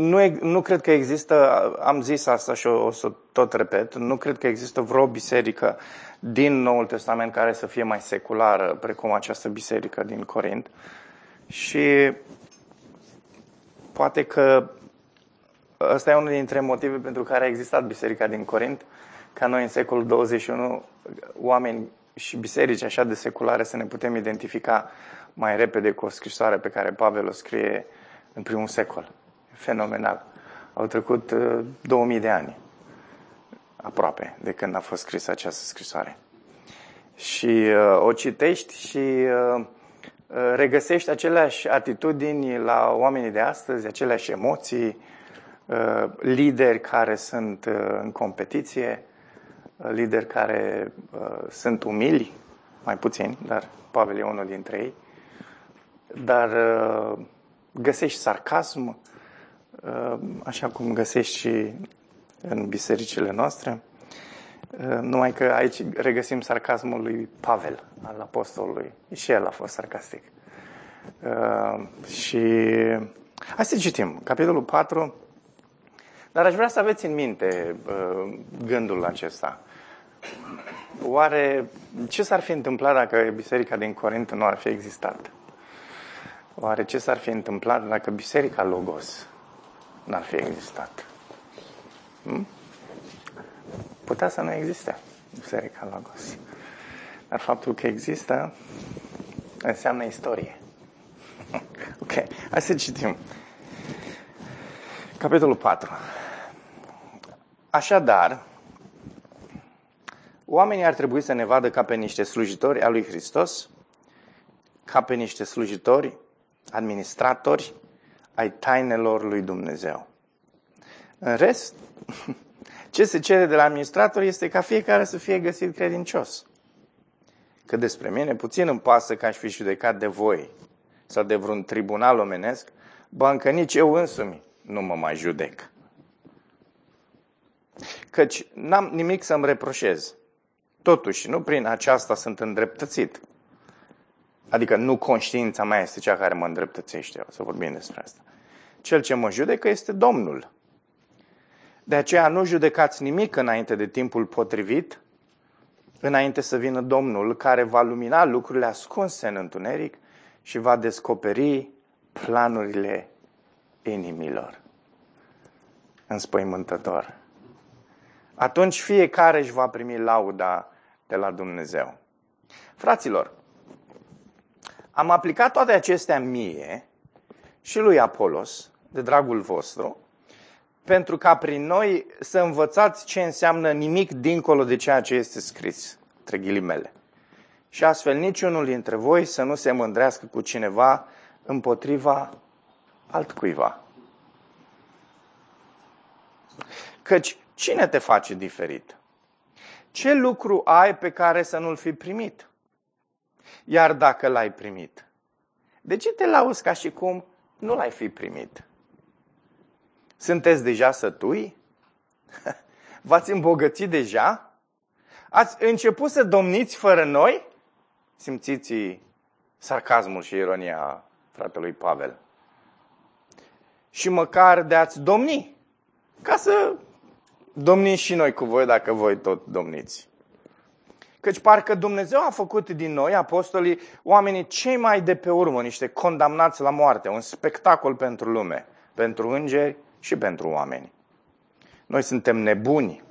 nu, e, nu cred că există, am zis asta și o, o să tot repet, nu cred că există vreo biserică din Noul Testament care să fie mai seculară, precum această biserică din Corint. Și poate că ăsta e unul dintre motive pentru care a existat biserica din Corint, ca noi în secolul 21, oameni și biserici așa de seculare să ne putem identifica mai repede cu o scrisoare pe care Pavel o scrie în primul secol. Fenomenal. Au trecut 2000 uh, de ani aproape de când a fost scrisă această scrisoare. Și uh, o citești și uh, uh, regăsești aceleași atitudini la oamenii de astăzi, aceleași emoții, uh, lideri care sunt uh, în competiție, uh, lideri care uh, sunt umili, mai puțin, dar Pavel e unul dintre ei, dar uh, găsești sarcasm, uh, așa cum găsești și în bisericile noastre. Uh, numai că aici regăsim sarcasmul lui Pavel, al apostolului. Și el a fost sarcastic. Și hai să citim, capitolul 4. Dar aș vrea să aveți în minte gândul acesta. Oare ce s-ar fi întâmplat dacă biserica din Corint nu ar fi existat? Oare ce s-ar fi întâmplat dacă Biserica Logos n-ar fi existat? Hmm? Putea să nu existe Biserica Logos. Dar faptul că există înseamnă istorie. ok, hai să citim. Capitolul 4. Așadar, oamenii ar trebui să ne vadă ca pe niște slujitori al lui Hristos, ca pe niște slujitori administratori ai tainelor lui Dumnezeu. În rest, ce se cere de la administrator este ca fiecare să fie găsit credincios. Că despre mine puțin îmi pasă că aș fi judecat de voi sau de vreun tribunal omenesc, bancă nici eu însumi nu mă mai judec. Căci n-am nimic să-mi reproșez. Totuși, nu prin aceasta sunt îndreptățit, Adică nu conștiința mea este cea care mă îndreptățește, o să vorbim despre asta. Cel ce mă judecă este Domnul. De aceea nu judecați nimic înainte de timpul potrivit, înainte să vină Domnul care va lumina lucrurile ascunse în întuneric și va descoperi planurile inimilor. Înspăimântător. Atunci fiecare își va primi lauda de la Dumnezeu. Fraților, am aplicat toate acestea mie și lui Apolos, de dragul vostru, pentru ca prin noi să învățați ce înseamnă nimic dincolo de ceea ce este scris, între ghilimele. Și astfel niciunul dintre voi să nu se mândrească cu cineva împotriva altcuiva. Căci cine te face diferit? Ce lucru ai pe care să nu-l fi primit? Iar dacă l-ai primit, de ce te lauzi ca și cum nu l-ai fi primit? Sunteți deja sătui? V-ați îmbogățit deja? Ați început să domniți fără noi? Simțiți sarcasmul și ironia fratelui Pavel. Și măcar de ați domni, ca să domniți și noi cu voi dacă voi tot domniți. Căci parcă Dumnezeu a făcut din noi, apostolii, oamenii cei mai de pe urmă, niște condamnați la moarte, un spectacol pentru lume, pentru îngeri și pentru oameni. Noi suntem nebuni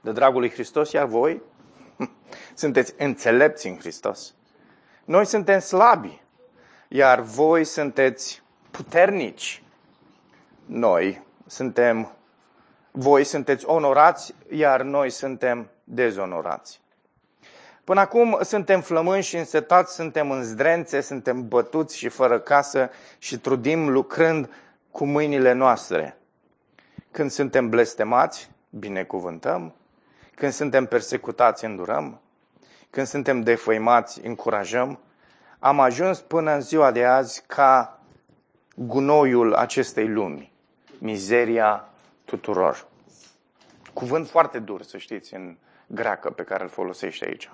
de dragul lui Hristos, iar voi sunteți înțelepți în Hristos. Noi suntem slabi, iar voi sunteți puternici. Noi suntem, voi sunteți onorați, iar noi suntem dezonorați. Până acum suntem flămânși și însetați, suntem în zdrențe, suntem bătuți și fără casă și trudim lucrând cu mâinile noastre. Când suntem blestemați, binecuvântăm. Când suntem persecutați, îndurăm. Când suntem defăimați, încurajăm. Am ajuns până în ziua de azi ca gunoiul acestei lumi, mizeria tuturor. Cuvânt foarte dur, să știți, în greacă pe care îl folosește aici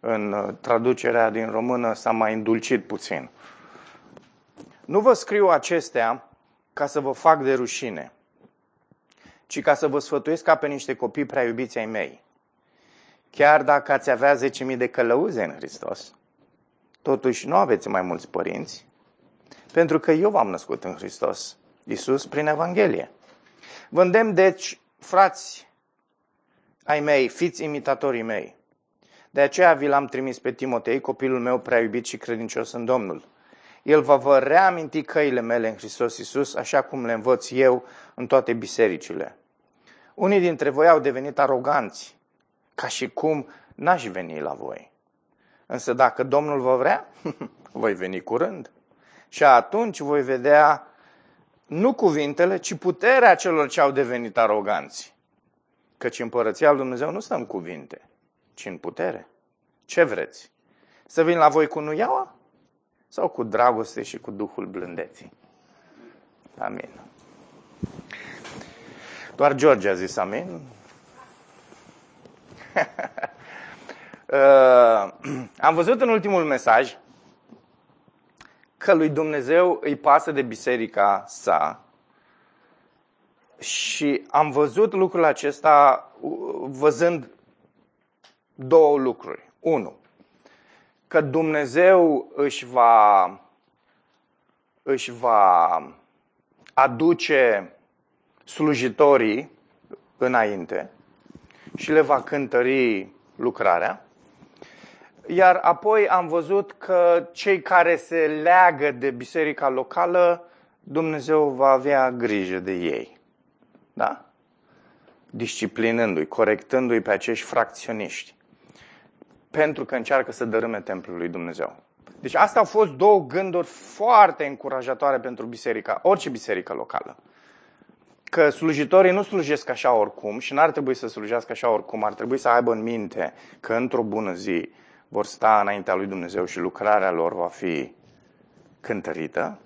în uh, traducerea din română s-a mai îndulcit puțin. Nu vă scriu acestea ca să vă fac de rușine, ci ca să vă sfătuiesc ca pe niște copii prea iubiți ai mei. Chiar dacă ați avea 10.000 de călăuze în Hristos, totuși nu aveți mai mulți părinți, pentru că eu v-am născut în Hristos, Iisus, prin Evanghelie. Vă îndemn, deci, frați ai mei, fiți imitatorii mei. De aceea vi l-am trimis pe Timotei, copilul meu prea iubit și credincios în Domnul. El va vă reaminti căile mele în Hristos Iisus, așa cum le învăț eu în toate bisericile. Unii dintre voi au devenit aroganți, ca și cum n-aș veni la voi. Însă dacă Domnul vă vrea, voi veni curând. Și atunci voi vedea nu cuvintele, ci puterea celor ce au devenit aroganți. Căci împărăția lui Dumnezeu nu stă în cuvinte, ci în putere. Ce vreți? Să vin la voi cu nuiaua? Sau cu dragoste și cu Duhul blândeții? Amin. Doar George a zis amin. uh, am văzut în ultimul mesaj că lui Dumnezeu îi pasă de biserica sa. Și am văzut lucrul acesta văzând două lucruri. Unu, că Dumnezeu își va, își va aduce slujitorii înainte și le va cântări lucrarea. Iar apoi am văzut că cei care se leagă de biserica locală, Dumnezeu va avea grijă de ei. Da? Disciplinându-i, corectându-i pe acești fracționiști. Pentru că încearcă să dărâme templul lui Dumnezeu. Deci astea au fost două gânduri foarte încurajatoare pentru biserica, orice biserică locală. Că slujitorii nu slujesc așa oricum și n-ar trebui să slujească așa oricum, ar trebui să aibă în minte că într-o bună zi vor sta înaintea lui Dumnezeu și lucrarea lor va fi cântărită.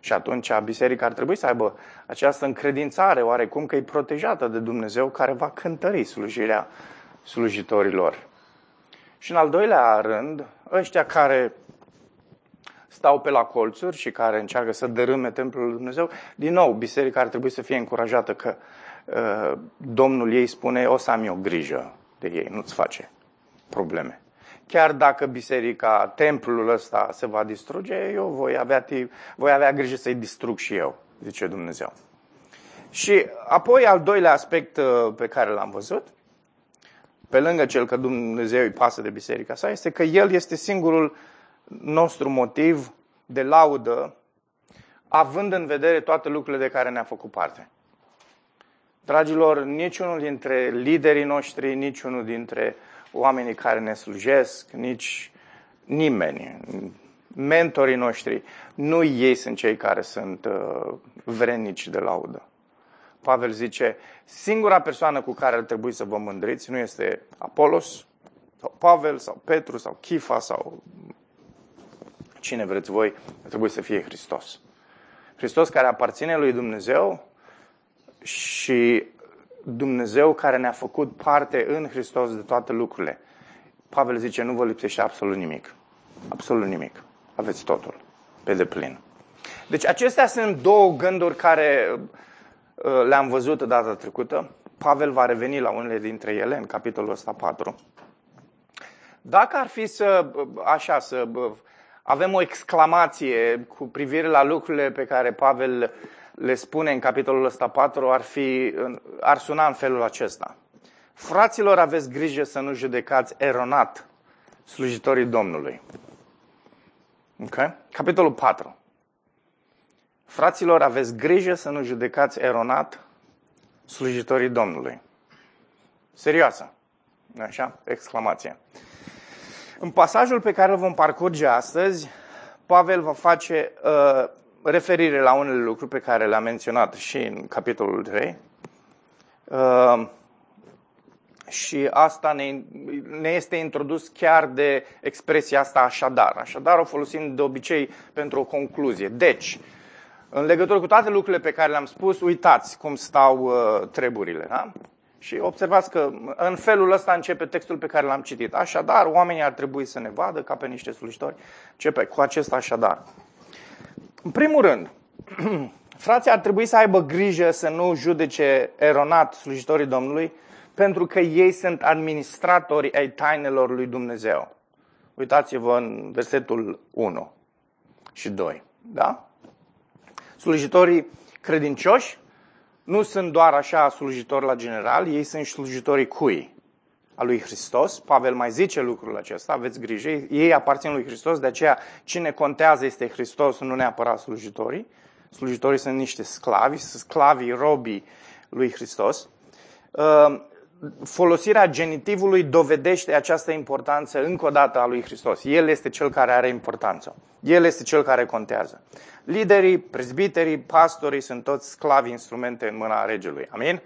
Și atunci biserica ar trebui să aibă această încredințare oarecum că e protejată de Dumnezeu care va cântări slujirea slujitorilor. Și în al doilea rând, ăștia care stau pe la colțuri și care încearcă să dărâme templul lui Dumnezeu, din nou, biserica ar trebui să fie încurajată că uh, Domnul ei spune, o să am eu grijă de ei, nu-ți face probleme chiar dacă biserica, templul ăsta se va distruge, eu voi avea, voi avea grijă să-i distrug și eu, zice Dumnezeu. Și apoi al doilea aspect uh, pe care l-am văzut, pe lângă cel că Dumnezeu îi pasă de biserica sa, este că El este singurul nostru motiv de laudă, având în vedere toate lucrurile de care ne-a făcut parte. Dragilor, niciunul dintre liderii noștri, niciunul dintre oamenii care ne slujesc, nici nimeni. Mentorii noștri, nu ei sunt cei care sunt uh, vrenici de laudă. Pavel zice, singura persoană cu care ar trebui să vă mândriți nu este Apolos, sau Pavel, sau Petru, sau Chifa, sau cine vreți voi, ar trebui să fie Hristos. Hristos care aparține lui Dumnezeu și Dumnezeu care ne-a făcut parte în Hristos de toate lucrurile. Pavel zice, nu vă lipsește absolut nimic. Absolut nimic. Aveți totul. Pe deplin. Deci acestea sunt două gânduri care uh, le-am văzut data trecută. Pavel va reveni la unele dintre ele în capitolul ăsta 4. Dacă ar fi să, așa, să avem o exclamație cu privire la lucrurile pe care Pavel le spune în capitolul ăsta 4 ar, fi, ar suna în felul acesta. Fraților, aveți grijă să nu judecați eronat slujitorii Domnului. Okay? Capitolul 4. Fraților, aveți grijă să nu judecați eronat slujitorii Domnului. Serioasă. Așa? Exclamație. În pasajul pe care îl vom parcurge astăzi, Pavel va face uh, referire la unele lucruri pe care le-am menționat și în capitolul 3. Uh, și asta ne, ne este introdus chiar de expresia asta așadar. Așadar o folosim de obicei pentru o concluzie. Deci, în legătură cu toate lucrurile pe care le-am spus, uitați cum stau uh, treburile. Da? Și observați că în felul ăsta începe textul pe care l-am citit. Așadar, oamenii ar trebui să ne vadă ca pe niște slujitori. Începe cu acest așadar. În primul rând, frații ar trebui să aibă grijă să nu judece eronat slujitorii Domnului, pentru că ei sunt administratori ai tainelor lui Dumnezeu. Uitați-vă în versetul 1 și 2. Da? Slujitorii credincioși nu sunt doar așa slujitori la general, ei sunt slujitorii cui? A lui Hristos. Pavel mai zice lucrul acesta, aveți grijă, ei aparțin lui Hristos, de aceea cine contează este Hristos, nu neapărat slujitorii. Slujitorii sunt niște sclavi, sclavii, robii lui Hristos. Uh, folosirea genitivului dovedește această importanță încă o dată a lui Hristos. El este cel care are importanță. El este cel care contează. Liderii, prezbiterii, pastorii sunt toți sclavi instrumente în mâna regelui. Amin?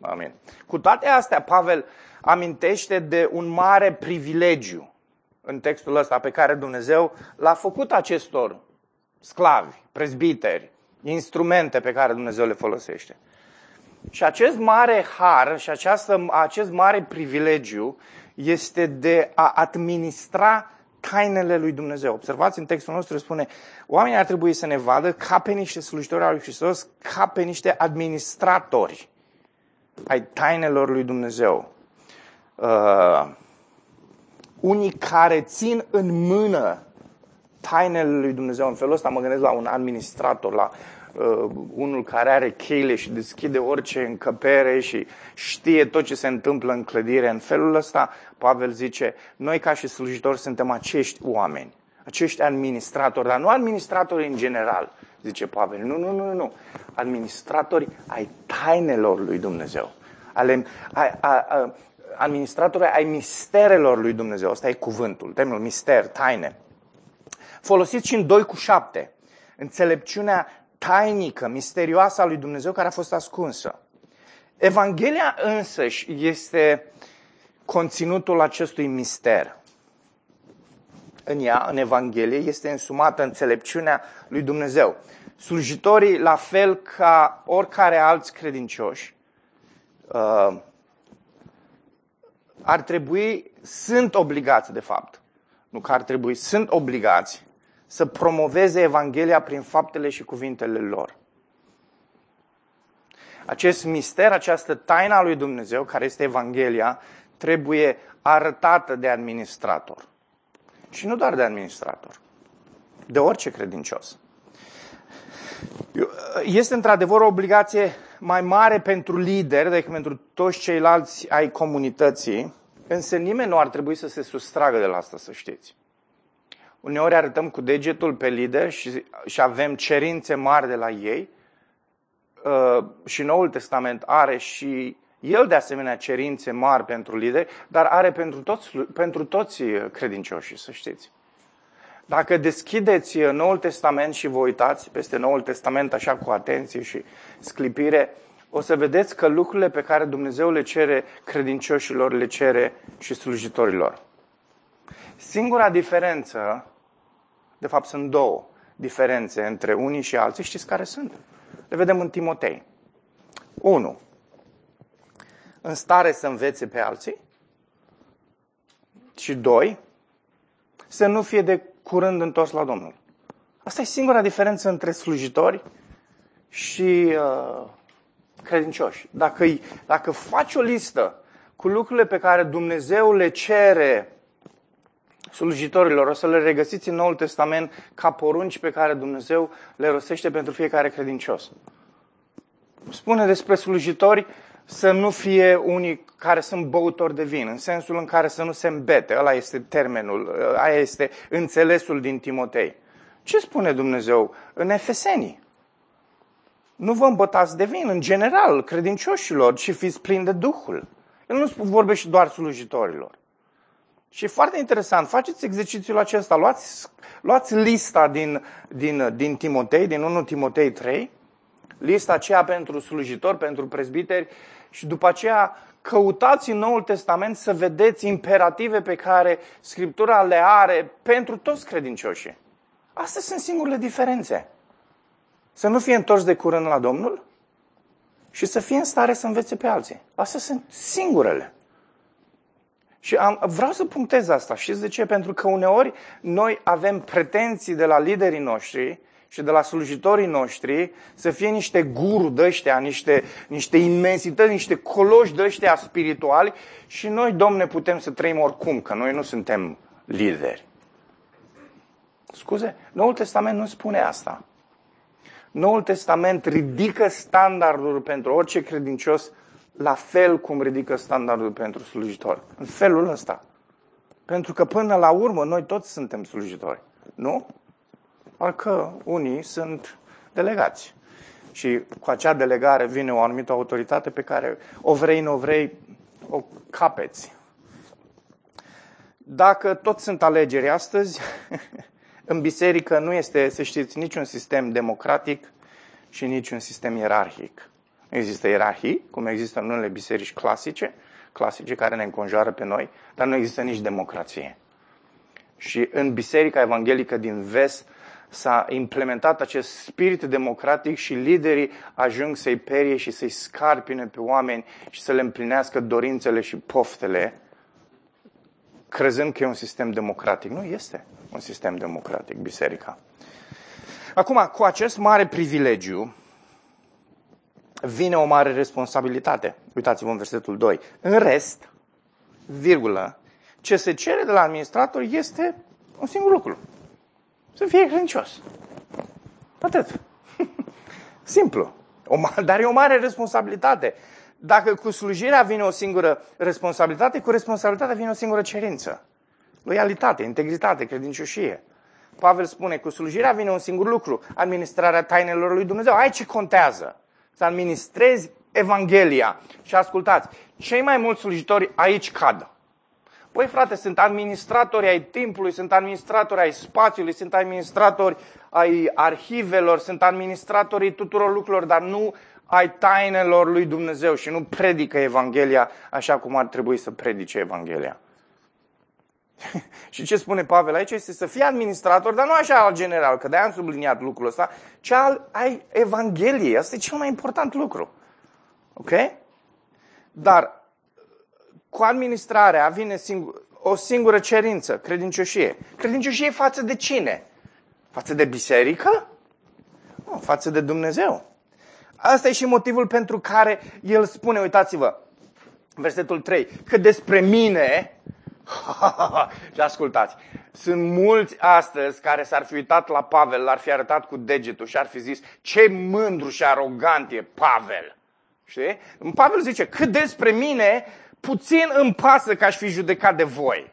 Amin. Cu toate astea, Pavel amintește de un mare privilegiu în textul ăsta pe care Dumnezeu l-a făcut acestor sclavi, prezbiteri, instrumente pe care Dumnezeu le folosește. Și acest mare har și această, acest mare privilegiu este de a administra tainele lui Dumnezeu. Observați în textul nostru spune, oamenii ar trebui să ne vadă ca pe niște slujitori al lui Hristos, ca pe niște administratori ai tainelor lui Dumnezeu. Uh, unii care țin în mână tainele lui Dumnezeu. În felul ăsta mă gândesc la un administrator, la uh, unul care are cheile și deschide orice încăpere și știe tot ce se întâmplă în clădire. În felul ăsta, Pavel zice, noi ca și slujitori suntem acești oameni, acești administratori, dar nu administratori în general, zice Pavel. Nu, nu, nu, nu. Administratori ai tainelor lui Dumnezeu. Ale, a, a, a, administratori ai misterelor lui Dumnezeu. Asta e cuvântul, termenul mister, taine. Folosit și în 2 cu 7. Înțelepciunea tainică, misterioasă a lui Dumnezeu care a fost ascunsă. Evanghelia însăși este conținutul acestui mister. În ea, în Evanghelie, este însumată înțelepciunea lui Dumnezeu. Slujitorii, la fel ca oricare alți credincioși, uh, ar trebui, sunt obligați, de fapt, nu că ar trebui, sunt obligați să promoveze Evanghelia prin faptele și cuvintele lor. Acest mister, această taina lui Dumnezeu, care este Evanghelia, trebuie arătată de administrator. Și nu doar de administrator, de orice credincios. Este într-adevăr o obligație mai mare pentru lideri decât pentru toți ceilalți ai comunității, însă nimeni nu ar trebui să se sustragă de la asta, să știți. Uneori arătăm cu degetul pe lider și, și avem cerințe mari de la ei uh, și Noul Testament are și el de asemenea cerințe mari pentru lideri, dar are pentru toți, pentru toți credincioșii, să știți. Dacă deschideți Noul Testament și vă uitați peste Noul Testament așa cu atenție și sclipire, o să vedeți că lucrurile pe care Dumnezeu le cere credincioșilor, le cere și slujitorilor. Singura diferență de fapt, sunt două diferențe între unii și alții. Știți care sunt? Le vedem în Timotei. 1. În stare să învețe pe alții. Și doi, să nu fie de curând întors la Domnul. Asta e singura diferență între slujitori și uh, credincioși. Dacă, dacă faci o listă cu lucrurile pe care Dumnezeu le cere slujitorilor. O să le regăsiți în Noul Testament ca porunci pe care Dumnezeu le rostește pentru fiecare credincios. Spune despre slujitori să nu fie unii care sunt băutori de vin, în sensul în care să nu se îmbete. Ăla este termenul, aia este înțelesul din Timotei. Ce spune Dumnezeu în Efesenii? Nu vă îmbătați de vin, în general, credincioșilor, și fiți plini de Duhul. El nu vorbește doar slujitorilor. Și e foarte interesant, faceți exercițiul acesta, luați, luați lista din, din, din Timotei, din 1 Timotei 3, lista aceea pentru slujitori, pentru prezbiteri și după aceea căutați în Noul Testament să vedeți imperative pe care Scriptura le are pentru toți credincioșii. Astea sunt singurele diferențe. Să nu fie întors de curând la Domnul și să fie în stare să învețe pe alții. Astea sunt singurele. Și am, vreau să punctez asta. Știți de ce? Pentru că uneori noi avem pretenții de la liderii noștri și de la slujitorii noștri să fie niște guru de ăștia, niște, niște imensități, niște coloși de ăștia spirituali și noi, Domne, putem să trăim oricum, că noi nu suntem lideri. Scuze, Noul Testament nu spune asta. Noul Testament ridică standardul pentru orice credincios la fel cum ridică standardul pentru slujitor. În felul ăsta. Pentru că până la urmă noi toți suntem slujitori. Nu? Parcă unii sunt delegați. Și cu acea delegare vine o anumită autoritate pe care o vrei, nu o vrei, o capeți. Dacă tot sunt alegeri astăzi, în biserică nu este, să știți, niciun sistem democratic și niciun sistem ierarhic. Nu există ierarhii, cum există în unele biserici clasice, clasice care ne înconjoară pe noi, dar nu există nici democrație. Și în Biserica Evanghelică din Vest s-a implementat acest spirit democratic și liderii ajung să-i perie și să-i scarpine pe oameni și să le împlinească dorințele și poftele, crezând că e un sistem democratic. Nu este un sistem democratic, biserica. Acum, cu acest mare privilegiu, vine o mare responsabilitate. Uitați-vă în versetul 2. În rest, virgulă, ce se cere de la administrator este un singur lucru. Să fie credincios. Atât. Simplu. O, dar e o mare responsabilitate. Dacă cu slujirea vine o singură responsabilitate, cu responsabilitatea vine o singură cerință. Loialitate, integritate, credincioșie. Pavel spune, cu slujirea vine un singur lucru, administrarea tainelor lui Dumnezeu. Aici ce contează? Să administrezi Evanghelia. Și ascultați, cei mai mulți slujitori aici cad. Păi frate, sunt administratori ai timpului, sunt administratori ai spațiului, sunt administratori ai arhivelor, sunt administratorii tuturor lucrurilor, dar nu ai tainelor lui Dumnezeu și nu predică Evanghelia așa cum ar trebui să predice Evanghelia. și ce spune Pavel aici este să fii administrator, dar nu așa al general, că de-aia am subliniat lucrul ăsta, ci al ai Evangheliei. Asta e cel mai important lucru. Ok? Dar cu administrarea vine singur, o singură cerință, credincioșie. Credincioșie față de cine? Față de biserică? Nu, față de Dumnezeu. Asta e și motivul pentru care el spune, uitați-vă, versetul 3, că despre mine, și ascultați, sunt mulți astăzi care s-ar fi uitat la Pavel, l-ar fi arătat cu degetul și ar fi zis, ce mândru și arogant e Pavel. Știi? Pavel zice, cât despre mine, puțin îmi pasă că aș fi judecat de voi.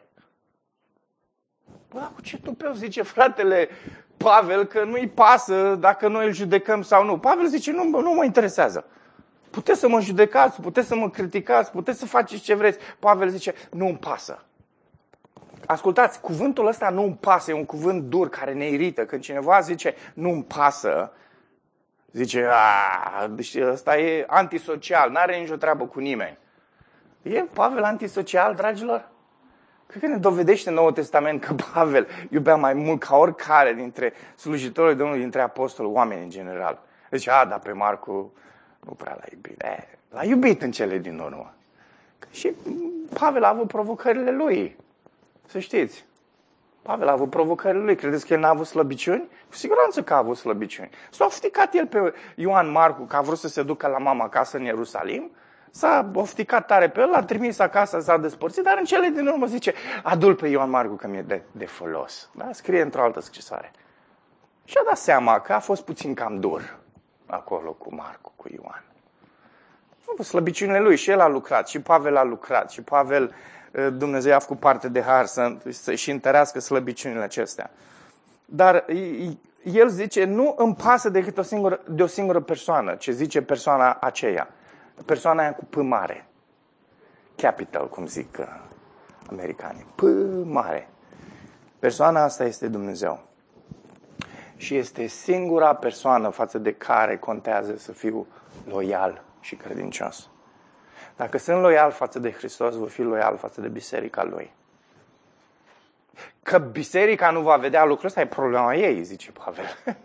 Bă, cu ce tupeu zice fratele Pavel că nu-i pasă dacă noi îl judecăm sau nu. Pavel zice, nu, nu mă interesează. Puteți să mă judecați, puteți să mă criticați, puteți să faceți ce vreți. Pavel zice, nu îmi pasă. Ascultați, cuvântul ăsta nu îmi pasă, e un cuvânt dur care ne irită. Când cineva zice nu îmi pasă, zice, deci ăsta e antisocial, nu are nicio treabă cu nimeni. E Pavel antisocial, dragilor? Cred că ne dovedește în Noul Testament că Pavel iubea mai mult ca oricare dintre slujitorii Domnului, dintre apostoli, oameni în general. Deci, a, dar pe Marcu nu prea l-a iubit. E, l-a iubit în cele din urmă. Și Pavel a avut provocările lui. Să știți. Pavel a avut provocările lui. Credeți că el n-a avut slăbiciuni? Cu siguranță că a avut slăbiciuni. S-a ofticat el pe Ioan Marcu că a vrut să se ducă la mama acasă în Ierusalim. S-a ofticat tare pe el, l-a trimis acasă, s-a despărțit, dar în cele din urmă zice, adul pe Ioan Marcu că mi-e de, de folos. Da? Scrie într-o altă scrisoare. Și a dat seama că a fost puțin cam dur acolo cu Marcu, cu Ioan. A avut slăbiciunile lui și el a lucrat, și Pavel a lucrat, și Pavel Eh, Dumnezeu a făcut parte de har să, să-și întărească slăbiciunile acestea. Dar el zice, nu îmi pasă decât o singură, de o singură persoană, ce zice persoana aceea. Persoana aia cu P mare. Capital, cum zic uh, americanii. P mare. Persoana asta este Dumnezeu. Și este singura persoană față de care contează să fiu loial și credincios. Dacă sunt loial față de Hristos, voi fi loial față de biserica lui. Că biserica nu va vedea lucrul ăsta e problema ei, zice Pavel.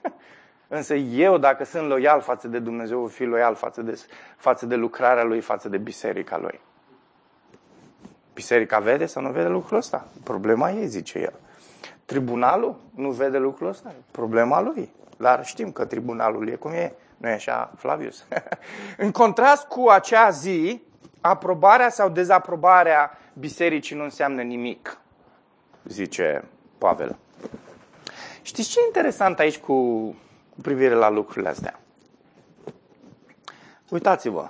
Însă eu, dacă sunt loial față de Dumnezeu, voi fi loial față de, față de lucrarea lui, față de biserica lui. Biserica vede sau nu vede lucrul ăsta? Problema ei, zice el. Tribunalul nu vede lucrul ăsta, problema lui. Dar știm că tribunalul e cum e, nu e așa, Flavius? în contrast cu acea zi, aprobarea sau dezaprobarea bisericii nu înseamnă nimic, zice Pavel. Știți ce e interesant aici cu, cu privire la lucrurile astea? Uitați-vă,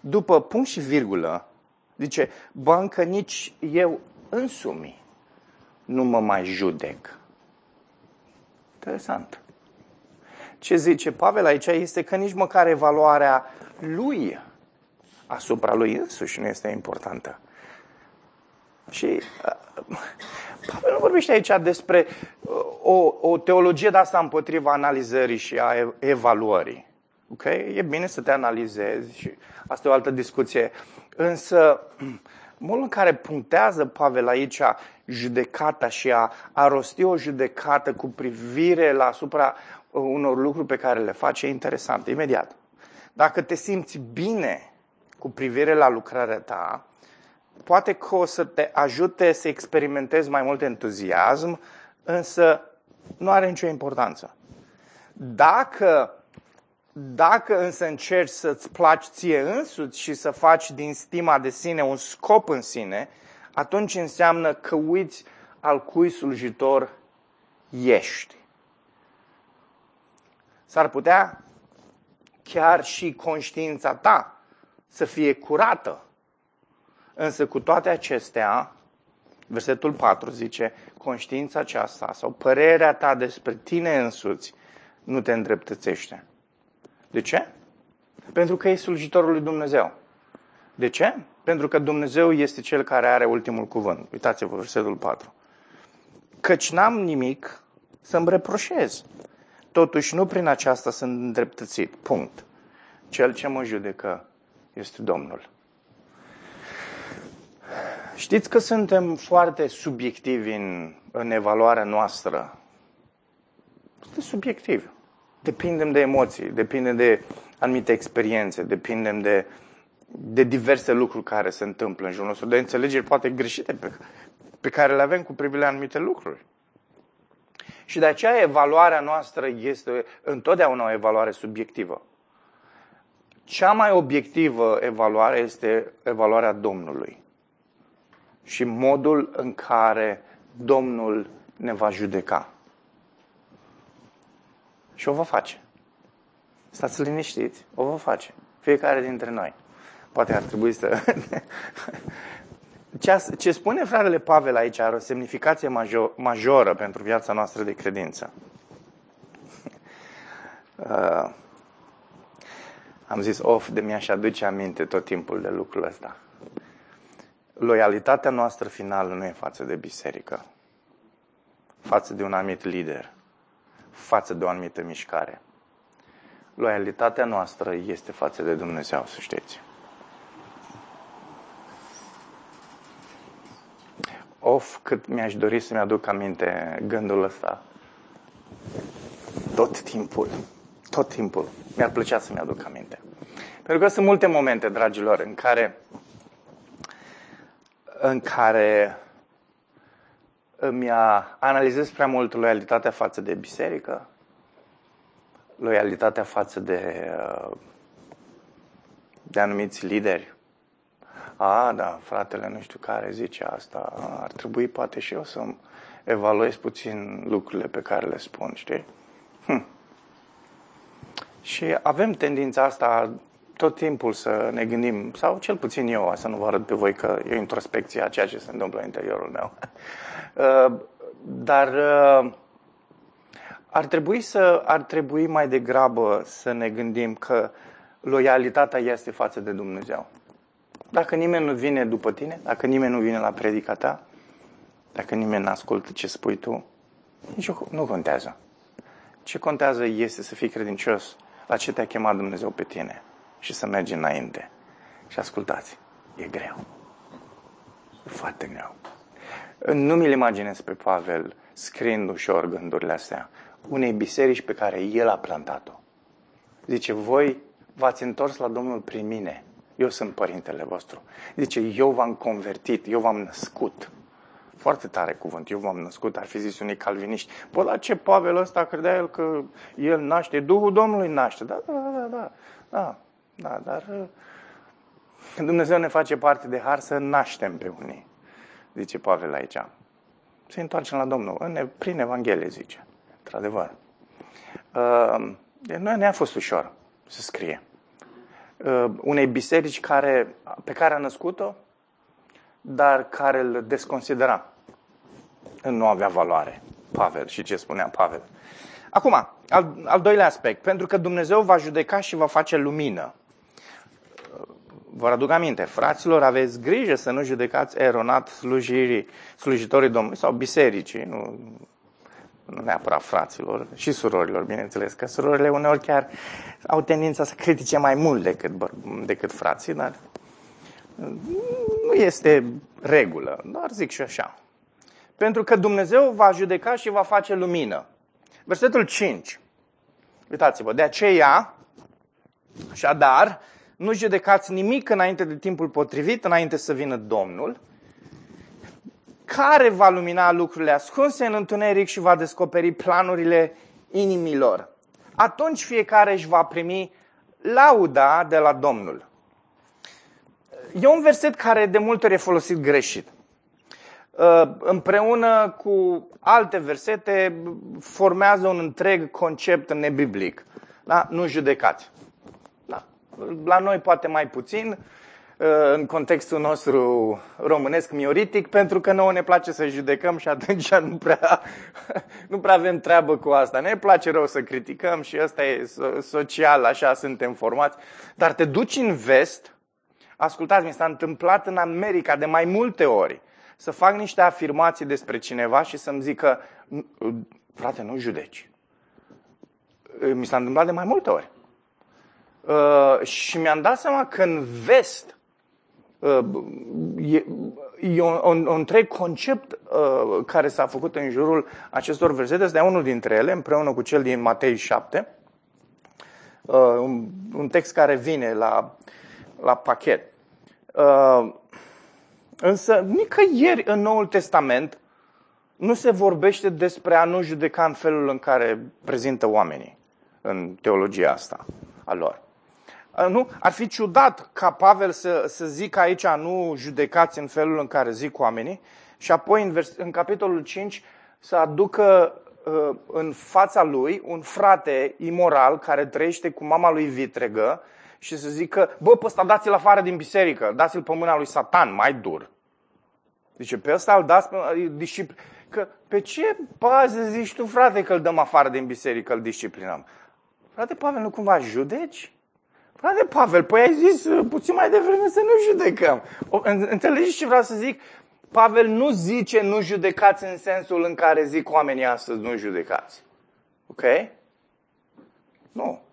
după punct și virgulă, zice, bancă nici eu însumi nu mă mai judec. Interesant. Ce zice Pavel aici este că nici măcar evaluarea lui asupra lui însuși nu este importantă. Și uh, Pavel nu vorbește aici despre uh, o, o teologie de asta împotriva analizării și a evaluării. Ok? E bine să te analizezi și asta e o altă discuție. Însă, modul în care punctează Pavel aici judecata și a, a rosti o judecată cu privire la asupra unor lucruri pe care le face e interesant. Imediat. Dacă te simți bine cu privire la lucrarea ta, poate că o să te ajute să experimentezi mai mult entuziasm, însă nu are nicio importanță. Dacă, dacă însă încerci să-ți placi ție însuți și să faci din stima de sine un scop în sine, atunci înseamnă că uiți al cui slujitor ești. S-ar putea chiar și conștiința ta să fie curată. Însă cu toate acestea, versetul 4 zice, conștiința aceasta sau părerea ta despre tine însuți nu te îndreptățește. De ce? Pentru că e slujitorul lui Dumnezeu. De ce? Pentru că Dumnezeu este cel care are ultimul cuvânt. Uitați-vă versetul 4. Căci n-am nimic să-mi reproșez. Totuși nu prin aceasta sunt îndreptățit. Punct. Cel ce mă judecă este Domnul. Știți că suntem foarte subiectivi în, în evaluarea noastră. Este subiectiv. Depindem de emoții, depindem de anumite experiențe, depindem de, de diverse lucruri care se întâmplă în jurul nostru, de înțelegeri poate greșite pe, pe care le avem cu privire la anumite lucruri. Și de aceea evaluarea noastră este întotdeauna o evaluare subiectivă. Cea mai obiectivă evaluare este evaluarea Domnului și modul în care Domnul ne va judeca. Și o va face. Stați liniștiți, o va face. Fiecare dintre noi. Poate ar trebui să... Ce spune fratele Pavel aici are o semnificație majoră pentru viața noastră de credință. Uh, am zis, of, de mi-aș aduce aminte tot timpul de lucrul ăsta. Loialitatea noastră finală nu e față de biserică, față de un anumit lider, față de o anumită mișcare. Loialitatea noastră este față de Dumnezeu, să știți. Of, cât mi-aș dori să-mi aduc aminte gândul ăsta. Tot timpul. Tot timpul. Mi-ar plăcea să-mi aduc aminte. Pentru că sunt multe momente, dragilor, în care în care îmi analizez prea mult loialitatea față de biserică, loialitatea față de, de anumiți lideri. A, da, fratele nu știu care zice asta, ar trebui poate și eu să evaluez puțin lucrurile pe care le spun, știi? Hm. Și avem tendința asta tot timpul să ne gândim, sau cel puțin eu, să nu vă arăt pe voi că e introspecția a ceea ce se întâmplă în interiorul meu. Uh, dar uh, ar trebui, să, ar trebui mai degrabă să ne gândim că loialitatea este față de Dumnezeu. Dacă nimeni nu vine după tine, dacă nimeni nu vine la predica ta, dacă nimeni nu ascultă ce spui tu, nici nu contează. Ce contează este să fii credincios la ce te-a chemat Dumnezeu pe tine și să mergi înainte. Și ascultați, e greu. E foarte greu. Nu mi-l imaginez pe Pavel scriind ușor gândurile astea unei biserici pe care el a plantat-o. Zice, voi v-ați întors la Domnul prin mine. Eu sunt părintele vostru. Zice, eu v-am convertit, eu v-am născut. Foarte tare cuvânt. Eu v-am născut, ar fi zis unii calviniști. Bă, la ce Pavel ăsta credea el că el naște, Duhul Domnului naște. Da, da, da, da, da, da, dar Dumnezeu ne face parte de har să naștem pe unii, zice Pavel aici. Se întoarcem la Domnul, în, prin Evanghelie, zice, într-adevăr. Uh, nu ne-a fost ușor să scrie. Uh, unei biserici care, pe care a născut-o, dar care îl desconsidera. Nu avea valoare. Pavel și ce spunea Pavel. Acum, al, al doilea aspect. Pentru că Dumnezeu va judeca și va face lumină. Vă aduc aminte, fraților, aveți grijă să nu judecați eronat slujirii, slujitorii Domnului sau bisericii, nu, nu neapărat fraților, și surorilor, bineînțeles, că surorile uneori chiar au tendința să critique mai mult decât, decât frații, dar nu este regulă, doar zic și așa. Pentru că Dumnezeu va judeca și va face lumină. Versetul 5. Uitați-vă, de aceea, așadar, nu judecați nimic înainte de timpul potrivit, înainte să vină Domnul, care va lumina lucrurile ascunse în întuneric și va descoperi planurile inimilor. Atunci fiecare își va primi lauda de la Domnul. E un verset care de multe ori e folosit greșit. Uh, împreună cu alte versete formează un întreg concept nebiblic. Da? Nu judecați. Da. La noi poate mai puțin, uh, în contextul nostru românesc mioritic, pentru că nouă ne place să judecăm și atunci nu prea, nu prea avem treabă cu asta. Ne place rău să criticăm și ăsta e social, așa suntem formați. Dar te duci în vest Ascultați, mi s-a întâmplat în America de mai multe ori să fac niște afirmații despre cineva și să-mi zică, frate, nu judeci. Mi s-a întâmplat de mai multe ori. Uh, și mi-am dat seama că în vest uh, e, e un, un, un întreg concept uh, care s-a făcut în jurul acestor versete. Este unul dintre ele, împreună cu cel din Matei 7. Uh, un, un text care vine la la pachet. Uh, însă, nicăieri în Noul Testament nu se vorbește despre a nu judeca în felul în care prezintă oamenii în teologia asta a lor. Uh, nu? Ar fi ciudat ca Pavel să, să zică aici nu judecați în felul în care zic oamenii și apoi în, vers, în capitolul 5 să aducă uh, în fața lui un frate imoral care trăiește cu mama lui vitregă și să zică, bă, pe ăsta dați-l afară din biserică, dați-l pe mâna lui Satan, mai dur. Zice, pe ăsta îl dați pe discipl... Că pe ce bază zici tu, frate, că îl dăm afară din biserică, îl disciplinăm? Frate Pavel, nu cumva judeci? Frate Pavel, păi ai zis uh, puțin mai devreme să nu judecăm. Înțelegeți ce vreau să zic? Pavel nu zice nu judecați în sensul în care zic oamenii astăzi nu judecați. Ok? Nu.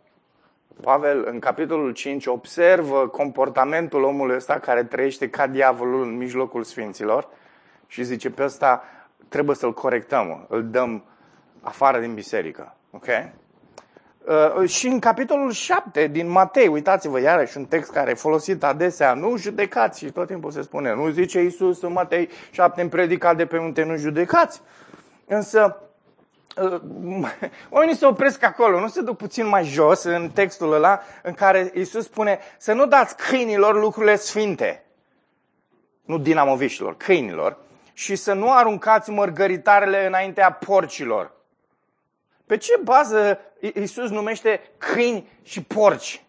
Pavel, în capitolul 5, observă comportamentul omului ăsta care trăiește ca diavolul în mijlocul sfinților și zice pe ăsta trebuie să-l corectăm, îl dăm afară din biserică. Ok? Uh, și în capitolul 7 din Matei, uitați-vă iarăși un text care e folosit adesea, nu judecați și tot timpul se spune, nu zice Iisus în Matei 7 în predica de pe unde nu judecați. Însă Uh, oamenii se opresc acolo, nu se duc puțin mai jos în textul ăla în care Isus spune să nu dați câinilor lucrurile sfinte, nu dinamoviștilor, câinilor, și să nu aruncați mărgăritarele înaintea porcilor. Pe ce bază Isus numește câini și porci?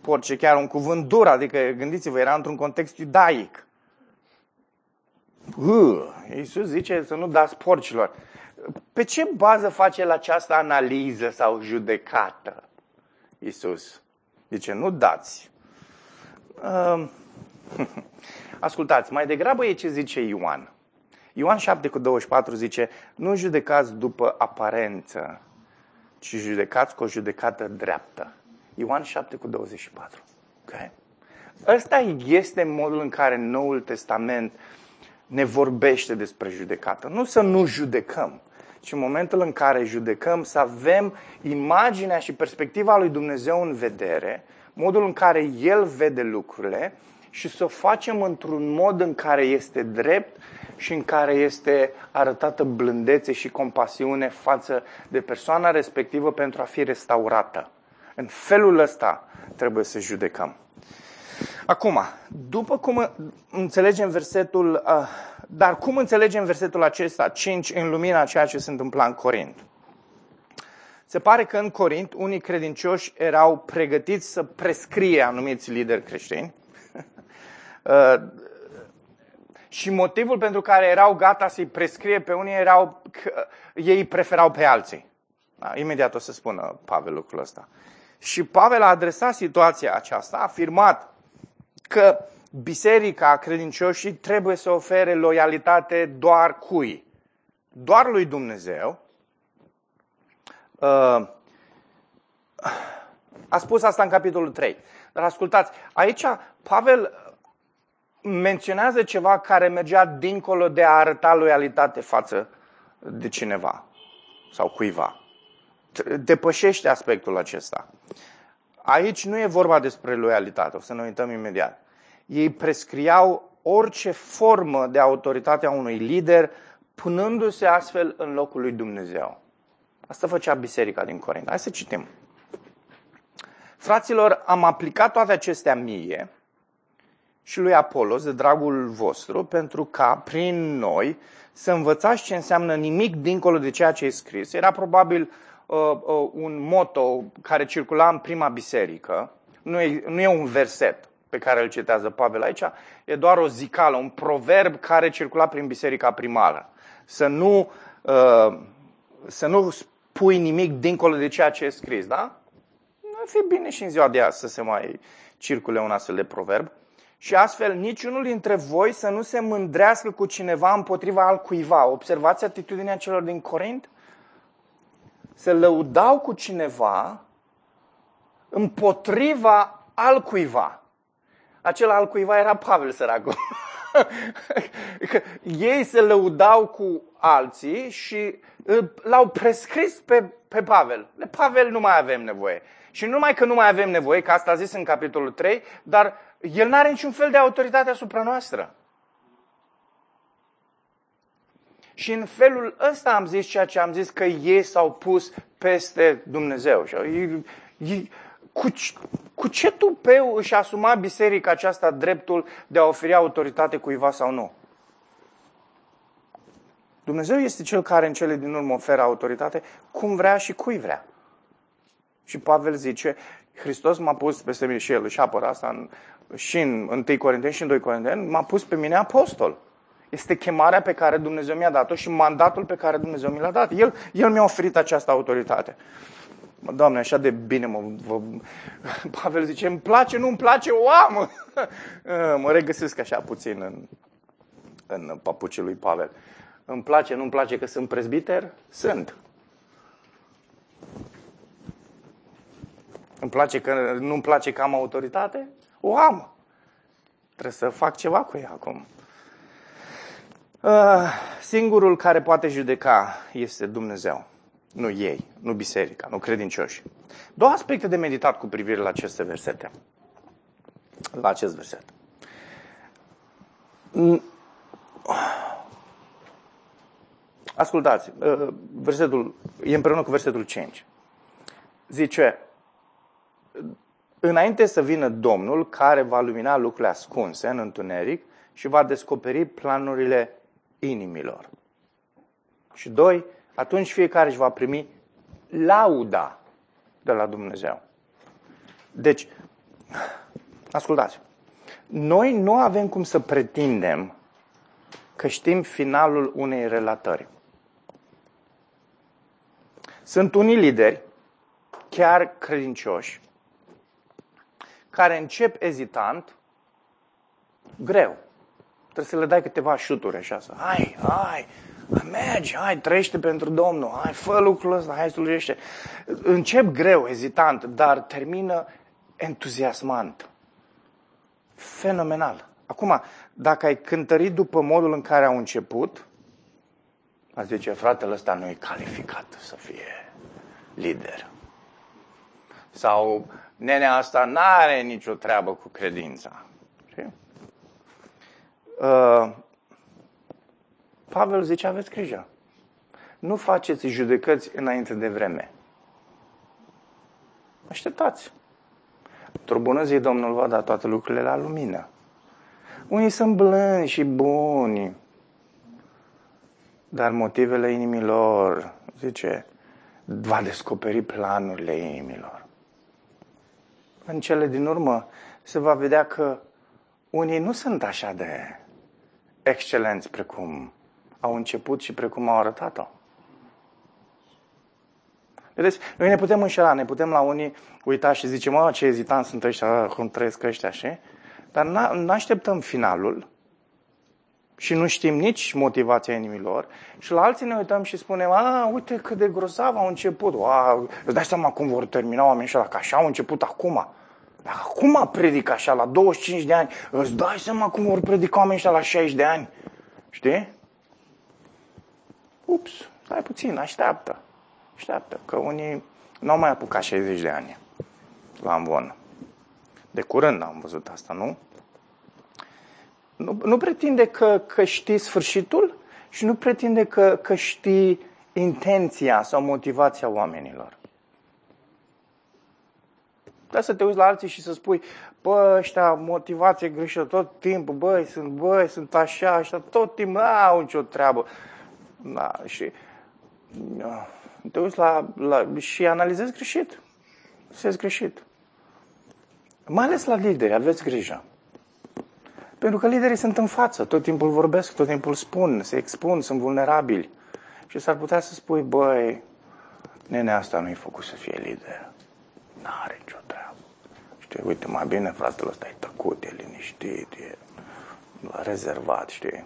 Porci e chiar un cuvânt dur, adică gândiți-vă, era într-un context iudaic. Uh, Iisus zice să nu dați porcilor. Pe ce bază face el această analiză sau judecată Iisus? Zice, nu dați. Uh, ascultați, mai degrabă e ce zice Ioan. Ioan 7 cu 24 zice, nu judecați după aparență, ci judecați cu o judecată dreaptă. Ioan 7 cu 24. Okay? Ăsta este modul în care Noul Testament ne vorbește despre judecată. Nu să nu judecăm, ci în momentul în care judecăm să avem imaginea și perspectiva lui Dumnezeu în vedere, modul în care El vede lucrurile și să o facem într-un mod în care este drept și în care este arătată blândețe și compasiune față de persoana respectivă pentru a fi restaurată. În felul ăsta trebuie să judecăm. Acum, după cum înțelegem versetul, uh, dar cum înțelegem versetul acesta 5 în lumina ceea ce se întâmpla în Corint? Se pare că în Corint unii credincioși erau pregătiți să prescrie anumiți lideri creștini uh, și motivul pentru care erau gata să-i prescrie pe unii erau că ei preferau pe alții. Da, imediat o să spună Pavel lucrul ăsta. Și Pavel a adresat situația aceasta, a afirmat că biserica credincioșii trebuie să ofere loialitate doar cui? Doar lui Dumnezeu. Uh, a spus asta în capitolul 3. Dar ascultați, aici Pavel menționează ceva care mergea dincolo de a arăta loialitate față de cineva sau cuiva. Depășește aspectul acesta. Aici nu e vorba despre loialitate, o să ne uităm imediat. Ei prescriau orice formă de autoritate a unui lider, punându-se astfel în locul lui Dumnezeu. Asta făcea biserica din Corint. Hai să citim. Fraților, am aplicat toate acestea mie și lui Apolos de dragul vostru, pentru ca prin noi să învățați ce înseamnă nimic dincolo de ceea ce e scris. Era probabil uh, uh, un moto care circula în prima biserică. Nu e, nu e un verset pe care îl citează Pavel aici, e doar o zicală, un proverb care circula prin biserica primară. Să nu, uh, să nu spui nimic dincolo de ceea ce e scris, da? Ar fi bine și în ziua de azi să se mai circule un astfel de proverb. Și astfel niciunul dintre voi să nu se mândrească cu cineva împotriva al cuiva. Observați atitudinea celor din Corint? Se lăudau cu cineva împotriva al cuiva. Acela al cuiva era Pavel săracul. Ei se lăudau cu alții și l-au prescris pe, pe Pavel. De Pavel nu mai avem nevoie. Și nu numai că nu mai avem nevoie, că asta a zis în capitolul 3, dar el nu are niciun fel de autoritate asupra noastră. Și în felul ăsta am zis ceea ce am zis, că ei s-au pus peste Dumnezeu. Și cu, cu ce tupeu își asuma biserica aceasta dreptul de a oferi autoritate cuiva sau nu? Dumnezeu este cel care în cele din urmă oferă autoritate cum vrea și cui vrea. Și Pavel zice, Hristos m-a pus peste mine și el își apără asta în, și în 1 Corinteni și în 2 Corinteni, m-a pus pe mine apostol. Este chemarea pe care Dumnezeu mi-a dat-o și mandatul pe care Dumnezeu mi l-a dat. El, el mi-a oferit această autoritate. Doamne, așa de bine mă... Vă... Pavel zice, îmi place, nu îmi place, o am! mă regăsesc așa puțin în, în papucii lui Pavel. Îmi place, nu îmi place că sunt prezbiter? Sunt. Îmi place că nu îmi place că am autoritate? O am. Trebuie să fac ceva cu ea acum. Uh, singurul care poate judeca este Dumnezeu. Nu ei, nu biserica, nu credincioși. Două aspecte de meditat cu privire la aceste versete. La acest verset. Ascultați, uh, versetul, e împreună cu versetul 5. Zice, înainte să vină Domnul care va lumina lucrurile ascunse în întuneric și va descoperi planurile inimilor. Și doi, atunci fiecare își va primi lauda de la Dumnezeu. Deci, ascultați, noi nu avem cum să pretindem că știm finalul unei relatări. Sunt unii lideri, chiar credincioși, care încep ezitant, greu. Trebuie să le dai câteva șuturi așa, să, hai, hai, mergi, hai, trăiește pentru Domnul, hai, fă lucrul ăsta, hai, slujește. Încep greu, ezitant, dar termină entuziasmant. Fenomenal. Acum, dacă ai cântărit după modul în care au început, ați zice, fratele ăsta nu e calificat să fie lider. Sau nenea asta nu are nicio treabă cu credința. Uh, Pavel zice, aveți grijă. Nu faceți judecăți înainte de vreme. Așteptați. Într-o bună zi, Domnul va da toate lucrurile la lumină. Unii sunt blânzi și buni, dar motivele inimilor, zice, va descoperi planurile inimilor. În cele din urmă se va vedea că unii nu sunt așa de excelenți precum au început și precum au arătat-o. Vedeți, noi ne putem înșela, ne putem la unii uita și zice, mă, ce ezitant sunt ăștia, cum trăiesc ăștia, și? Dar nu așteptăm finalul și nu știm nici motivația inimilor și la alții ne uităm și spunem, a, uite cât de grozav au început, a, îți dai seama cum vor termina oamenii ăștia, că așa au început acum. Dacă acum predică așa, la 25 de ani, îți dai seama cum vor predica oamenii ăștia la 60 de ani. Știi? Ups, stai puțin, așteaptă. Așteaptă, că unii nu au mai apucat 60 de ani la Amvon. De curând am văzut asta, nu? Nu, nu pretinde că, că știi sfârșitul și nu pretinde că, că știi intenția sau motivația oamenilor. Da să te uiți la alții și să spui, bă, ăștia motivație greșită tot timpul, băi, sunt, băi, sunt așa, ăștia tot timpul au nicio treabă. Da, și da, te uiți la, la, și analizezi greșit. Se greșit. Mai ales la lideri, aveți grijă. Pentru că liderii sunt în față, tot timpul vorbesc, tot timpul spun, se expun, sunt vulnerabili. Și s-ar putea să spui, băi, nenea asta nu-i făcut să fie lider. N-are nicio treabă. Știi, uite, mai bine fratele ăsta e tăcut, e liniștit, e rezervat, știi?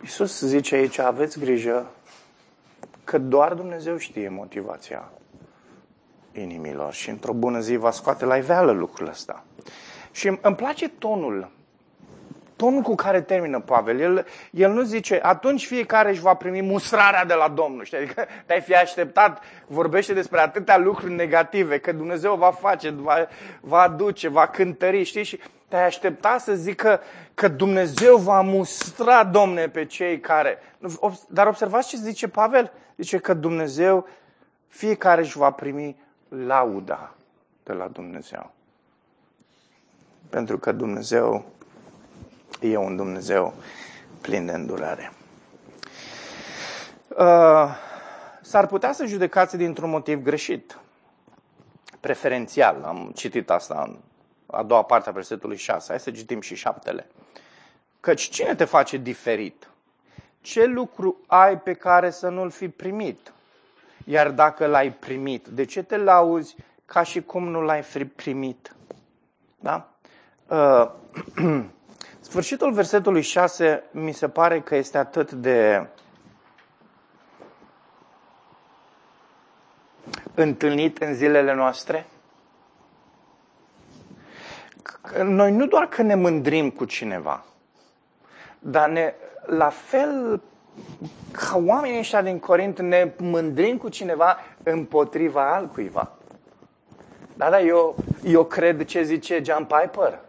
Iisus zice aici, aveți grijă că doar Dumnezeu știe motivația inimilor și într-o bună zi va scoate la iveală lucrul ăsta. Și îmi place tonul, tonul cu care termină Pavel. El, el nu zice, atunci fiecare își va primi musrarea de la Domnul. Știi? Adică te-ai fi așteptat, vorbește despre atâtea lucruri negative, că Dumnezeu va face, va, va aduce, va cântări, știi? Și te-ai aștepta să zică că Dumnezeu va mustra, Domne, pe cei care... Dar observați ce zice Pavel? Zice că Dumnezeu, fiecare își va primi lauda de la Dumnezeu. Pentru că Dumnezeu e un Dumnezeu plin de îndurare. Uh, s-ar putea să judecați dintr-un motiv greșit, preferențial. Am citit asta în a doua parte a versetului 6. Hai să citim și șaptele. Căci cine te face diferit? Ce lucru ai pe care să nu-l fi primit? Iar dacă l-ai primit, de ce te lauzi ca și cum nu l-ai primit? Da? Uh, sfârșitul versetului 6 mi se pare că este atât de întâlnit în zilele noastre. Noi nu doar că ne mândrim cu cineva, dar ne, la fel ca oamenii ăștia din Corint ne mândrim cu cineva împotriva altcuiva. Da, da, eu, eu cred ce zice John Piper.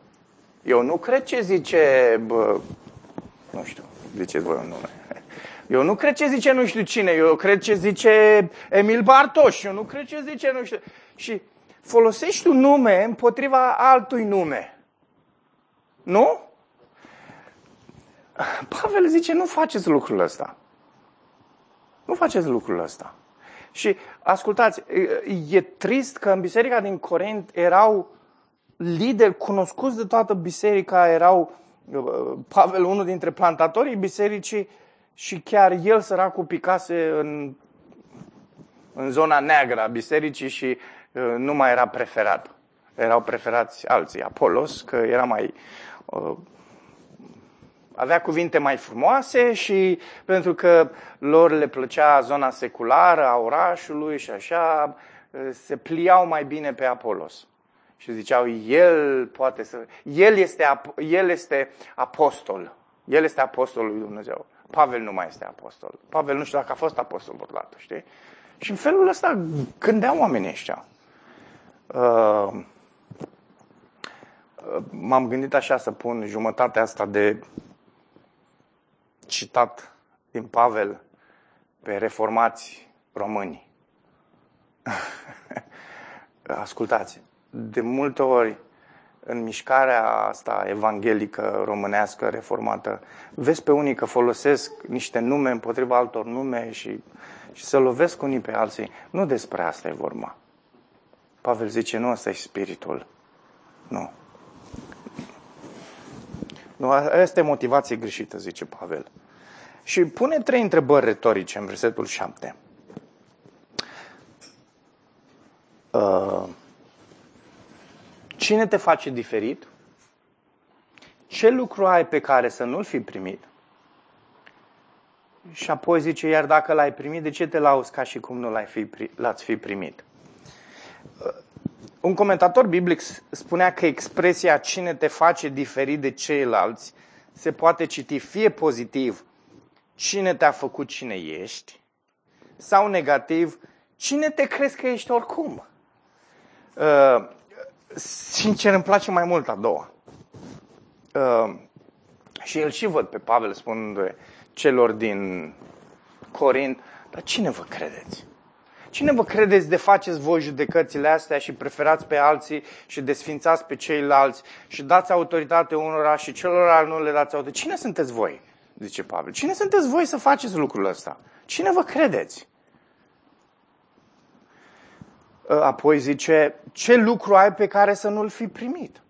Eu nu cred ce zice, bă, nu știu, ziceți voi un nume. Eu nu cred ce zice nu știu cine, eu cred ce zice Emil Bartoș, eu nu cred ce zice nu știu. Și folosești un nume împotriva altui nume. Nu? Pavel zice, nu faceți lucrul ăsta. Nu faceți lucrul ăsta. Și ascultați, e trist că în biserica din Corint erau lideri cunoscuți de toată biserica, erau Pavel, unul dintre plantatorii bisericii, și chiar el, săracul, picase în, în zona neagră a bisericii și nu mai era preferat. Erau preferați alții. Apolos, că era mai avea cuvinte mai frumoase și pentru că lor le plăcea zona seculară a orașului și așa, se pliau mai bine pe Apolos. Și ziceau, el poate să... El este, el este apostol. El este apostolul lui Dumnezeu. Pavel nu mai este apostol. Pavel nu știu dacă a fost apostol vreodată, știi? Și în felul ăsta gândeau oamenii ăștia. Uh, m-am gândit așa să pun jumătatea asta de citat din Pavel pe reformați români. Ascultați, de multe ori în mișcarea asta evanghelică, românească, reformată, vezi pe unii că folosesc niște nume împotriva altor nume și, și să lovesc unii pe alții. Nu despre asta e vorba. Pavel zice, nu, asta e spiritul. Nu. Nu, asta e motivație greșită, zice Pavel. Și pune trei întrebări retorice în versetul 7. Uh, cine te face diferit? Ce lucru ai pe care să nu-l fi primit? Și apoi zice, iar dacă l-ai primit, de ce te lauzi ca și cum nu l-ai fi, l-ați fi primit? Uh, un comentator biblic spunea că expresia cine te face diferit de ceilalți se poate citi fie pozitiv, cine te-a făcut cine ești, sau negativ, cine te crezi că ești oricum. Uh, sincer, îmi place mai mult a doua. Uh, și el și văd pe Pavel spunând celor din Corint, dar cine vă credeți? Cine vă credeți de faceți voi judecățile astea și preferați pe alții și desfințați pe ceilalți și dați autoritate unora și celorlalți nu le dați autoritate? Cine sunteți voi? Zice Pavel. Cine sunteți voi să faceți lucrul ăsta? Cine vă credeți? Ă, apoi zice, ce lucru ai pe care să nu-l fi primit?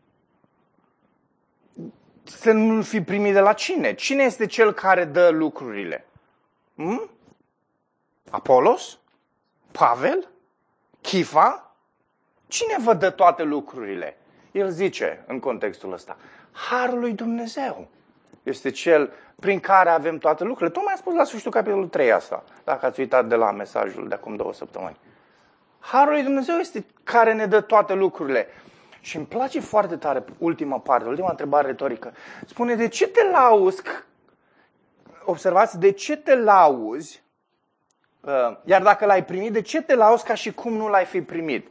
Să nu-l fi primit de la cine? Cine este cel care dă lucrurile? Hmm? Apolos? Pavel? Chifa? Cine vă dă toate lucrurile? El zice în contextul ăsta, Harul lui Dumnezeu este cel prin care avem toate lucrurile. Tocmai a spus la sfârșitul capitolul 3 asta, dacă ați uitat de la mesajul de acum două săptămâni. Harul lui Dumnezeu este care ne dă toate lucrurile. Și îmi place foarte tare ultima parte, ultima întrebare retorică. Spune, de ce te lauzi? Observați, de ce te lauzi? Uh, iar dacă l-ai primit, de ce te lauzi ca și cum nu l-ai fi primit?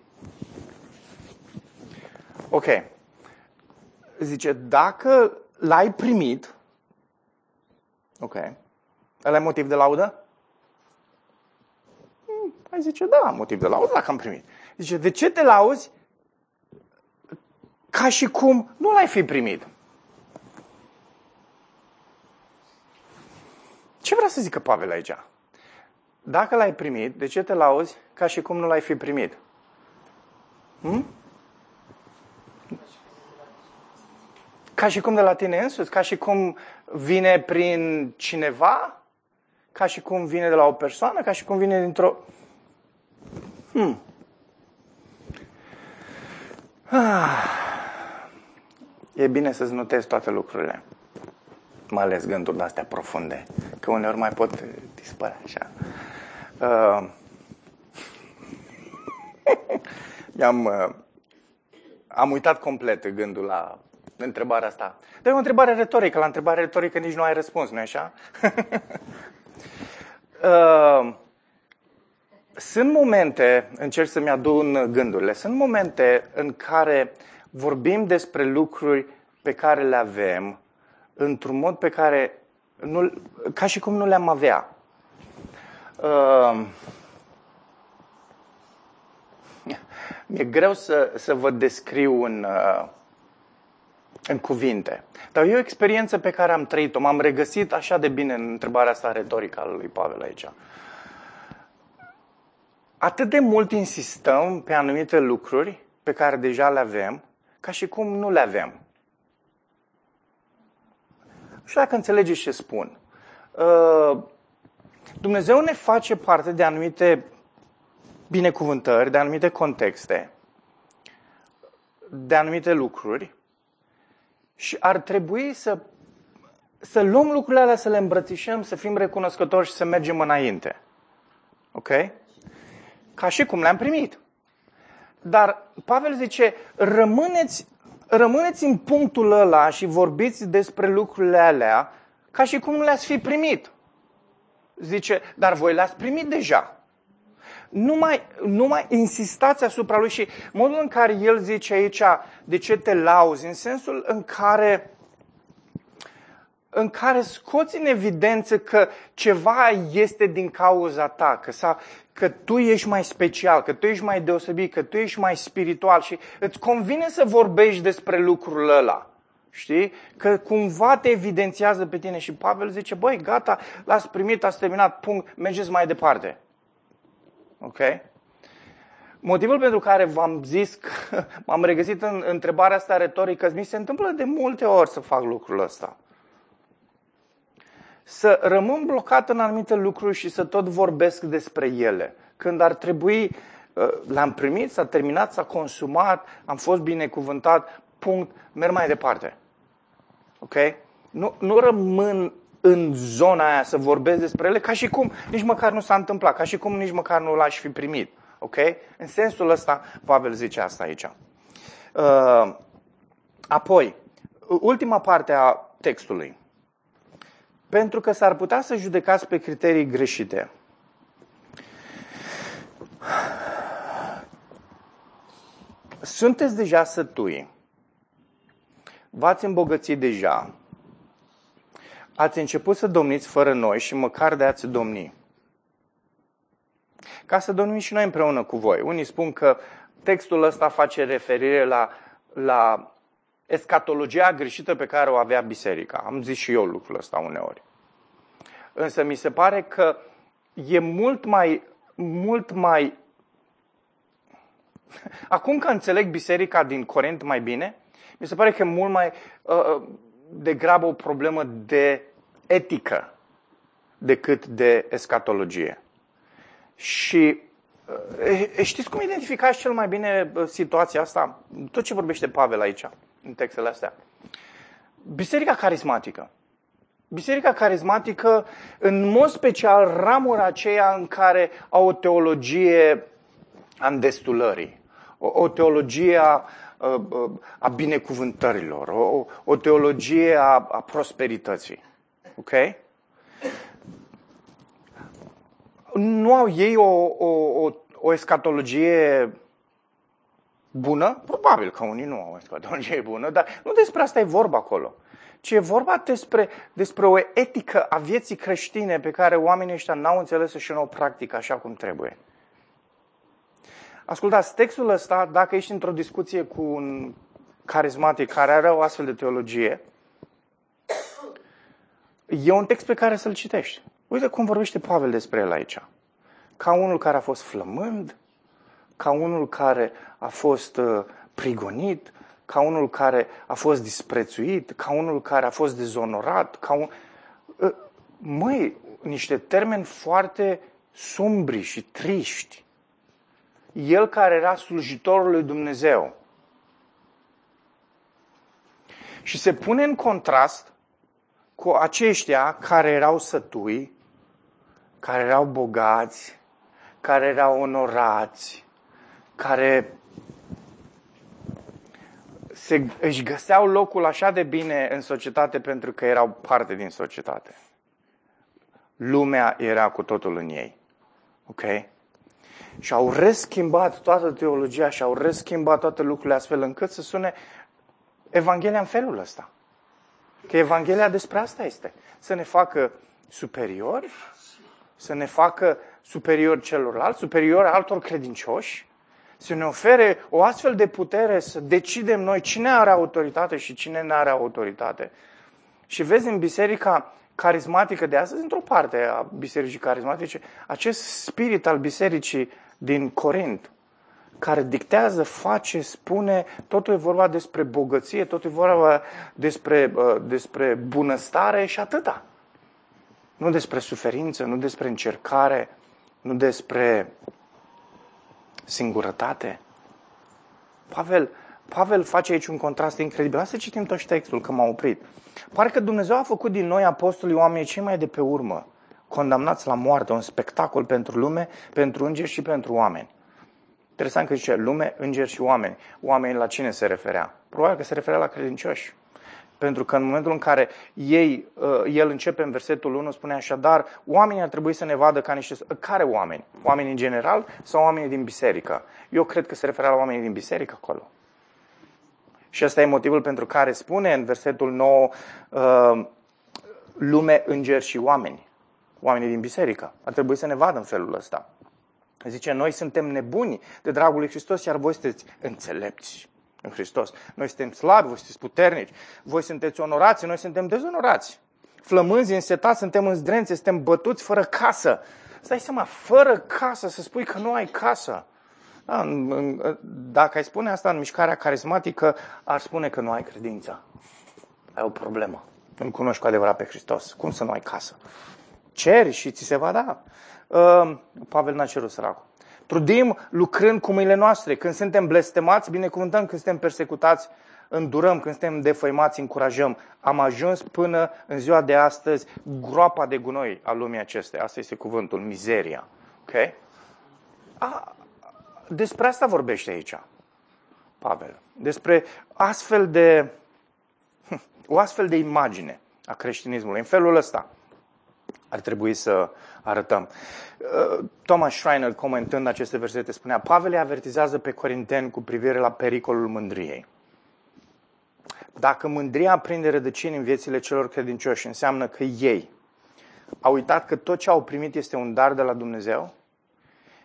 Ok. Zice, dacă l-ai primit, ok, ăla e motiv de laudă? Ai zice, da, motiv de laudă dacă am primit. Zice, de ce te lauzi ca și cum nu l-ai fi primit? Ce vrea să zică Pavel aici? Dacă l-ai primit, de ce te lauzi ca și cum nu l-ai fi primit? Hmm? Ca și cum de la tine însuți? Ca și cum vine prin cineva? Ca și cum vine de la o persoană? Ca și cum vine dintr-o... Hmm. Ah. E bine să-ți notezi toate lucrurile. Mai ales gânduri de-astea profunde. Că uneori mai pot dispărea așa. Uh. am uh, am uitat complet gândul la întrebarea asta. Dar e o întrebare retorică. La întrebare retorică nici nu ai răspuns, nu-i așa? uh, sunt momente, încerc să-mi adun gândurile, sunt momente în care vorbim despre lucruri pe care le avem într-un mod pe care, nu, ca și cum nu le-am avea. Uh, mi-e greu să, să vă descriu în, uh, în cuvinte. Dar e o experiență pe care am trăit-o. M-am regăsit așa de bine în întrebarea asta retorică a lui Pavel aici atât de mult insistăm pe anumite lucruri pe care deja le avem, ca și cum nu le avem. Și dacă înțelegeți ce spun. Uh, Dumnezeu ne face parte de anumite binecuvântări, de anumite contexte, de anumite lucruri și ar trebui să, să luăm lucrurile alea, să le îmbrățișăm, să fim recunoscători și să mergem înainte. Ok? Ca și cum le-am primit. Dar Pavel zice, rămâneți, rămâneți în punctul ăla și vorbiți despre lucrurile alea ca și cum nu le-ați fi primit. Zice, dar voi le-ați primit deja. Nu mai, nu mai insistați asupra lui și modul în care el zice aici de ce te lauzi, în sensul în care în care scoți în evidență că ceva este din cauza ta, că, sau, că tu ești mai special, că tu ești mai deosebit, că tu ești mai spiritual și îți convine să vorbești despre lucrul ăla. Știi? Că cumva te evidențiază pe tine și Pavel zice, băi, gata, l-ați primit, ați terminat, punct, mergeți mai departe. Ok? Motivul pentru care v-am zis că m-am regăsit în întrebarea asta retorică, mi se întâmplă de multe ori să fac lucrul ăsta. Să rămân blocat în anumite lucruri și să tot vorbesc despre ele. Când ar trebui, uh, l-am primit, s-a terminat, s-a consumat, am fost binecuvântat, punct, merg mai departe. Ok? Nu, nu rămân în zona aia să vorbesc despre ele ca și cum nici măcar nu s-a întâmplat, ca și cum nici măcar nu l-aș fi primit. Ok? În sensul ăsta, Pavel zice asta aici. Uh, apoi, ultima parte a textului. Pentru că s-ar putea să judecați pe criterii greșite. Sunteți deja sătui v-ați îmbogățit deja, ați început să domniți fără noi și măcar de ați domni. Ca să domnim și noi împreună cu voi. Unii spun că textul ăsta face referire la, la escatologia greșită pe care o avea biserica. Am zis și eu lucrul ăsta uneori. Însă mi se pare că e mult mai, mult mai... Acum că înțeleg biserica din Corint mai bine, mi se pare că e mult mai uh, uh, degrabă o problemă de etică decât de escatologie. Și uh, știți cum identificați cel mai bine uh, situația asta? Tot ce vorbește Pavel aici, în textele astea. Biserica carismatică. Biserica carismatică, în mod special, ramura aceea în care au o teologie a îndestulării, o, o teologie a a binecuvântărilor, o, o teologie a, a prosperității. Ok? Nu au ei o, o, o, o escatologie bună? Probabil că unii nu au o escatologie bună, dar nu despre asta e vorba acolo. Ci e vorba despre, despre o etică a vieții creștine pe care oamenii ăștia n-au înțeles și nu o practică așa cum trebuie. Ascultați, textul ăsta, dacă ești într-o discuție cu un carismatic care are o astfel de teologie, e un text pe care să-l citești. Uite cum vorbește Pavel despre el aici. Ca unul care a fost flămând, ca unul care a fost uh, prigonit, ca unul care a fost disprețuit, ca unul care a fost dezonorat, ca un... Uh, măi, niște termeni foarte sumbri și triști el care era slujitorul lui Dumnezeu. Și se pune în contrast cu aceștia care erau sătui, care erau bogați, care erau onorați, care se, își găseau locul așa de bine în societate pentru că erau parte din societate. Lumea era cu totul în ei. Ok? și au reschimbat toată teologia și au reschimbat toate lucrurile astfel încât să sune Evanghelia în felul ăsta. Că Evanghelia despre asta este. Să ne facă superiori, să ne facă superiori celorlalți, superiori altor credincioși, să ne ofere o astfel de putere să decidem noi cine are autoritate și cine nu are autoritate. Și vezi în biserica carismatică de astăzi, într-o parte a bisericii carismatice, acest spirit al bisericii din Corint, care dictează, face, spune, totul e vorba despre bogăție, totul e vorba despre, uh, despre bunăstare și atâta. Nu despre suferință, nu despre încercare, nu despre singurătate. Pavel, Pavel face aici un contrast incredibil. Hai să citim tot textul, că m-a oprit. Parcă Dumnezeu a făcut din noi apostolii oamenii cei mai de pe urmă condamnați la moarte, un spectacol pentru lume, pentru îngeri și pentru oameni. Interesant că zice lume, îngeri și oameni. Oamenii la cine se referea? Probabil că se referea la credincioși. Pentru că în momentul în care ei, uh, el începe în versetul 1, spune așadar, oamenii ar trebui să ne vadă ca niște... Care oameni? Oamenii în general sau oamenii din biserică? Eu cred că se referă la oamenii din biserică acolo. Și ăsta e motivul pentru care spune în versetul 9 uh, lume, îngeri și oameni. Oamenii din biserică. Ar trebui să ne vadă în felul ăsta. Zice, noi suntem nebuni de dragul lui Hristos, iar voi sunteți înțelepți în Hristos. Noi suntem slabi, voi sunteți puternici, voi sunteți onorați, noi suntem dezonorați. Flămânzi, însetați, suntem în zdrențe, suntem bătuți fără casă. Stai seama, fără casă, să spui că nu ai casă. Da, în, în, dacă ai spune asta în mișcarea carismatică, ar spune că nu ai credință. Ai o problemă. Nu cunoști cu adevărat pe Hristos. Cum să nu ai casă? Ceri și ți se va da. Uh, Pavel n-a cerut săracul. Trudim lucrând cu mâinile noastre. Când suntem blestemați, binecuvântăm. Când suntem persecutați, îndurăm. Când suntem defăimați, încurajăm. Am ajuns până în ziua de astăzi groapa de gunoi a lumii acestei. Asta este cuvântul, mizeria. Ok? A, despre asta vorbește aici Pavel. Despre astfel de, o astfel de imagine a creștinismului. În felul ăsta ar trebui să arătăm. Uh, Thomas Schreiner, comentând aceste versete, spunea, Pavel îi avertizează pe corinteni cu privire la pericolul mândriei. Dacă mândria prinde rădăcini în viețile celor credincioși, înseamnă că ei au uitat că tot ce au primit este un dar de la Dumnezeu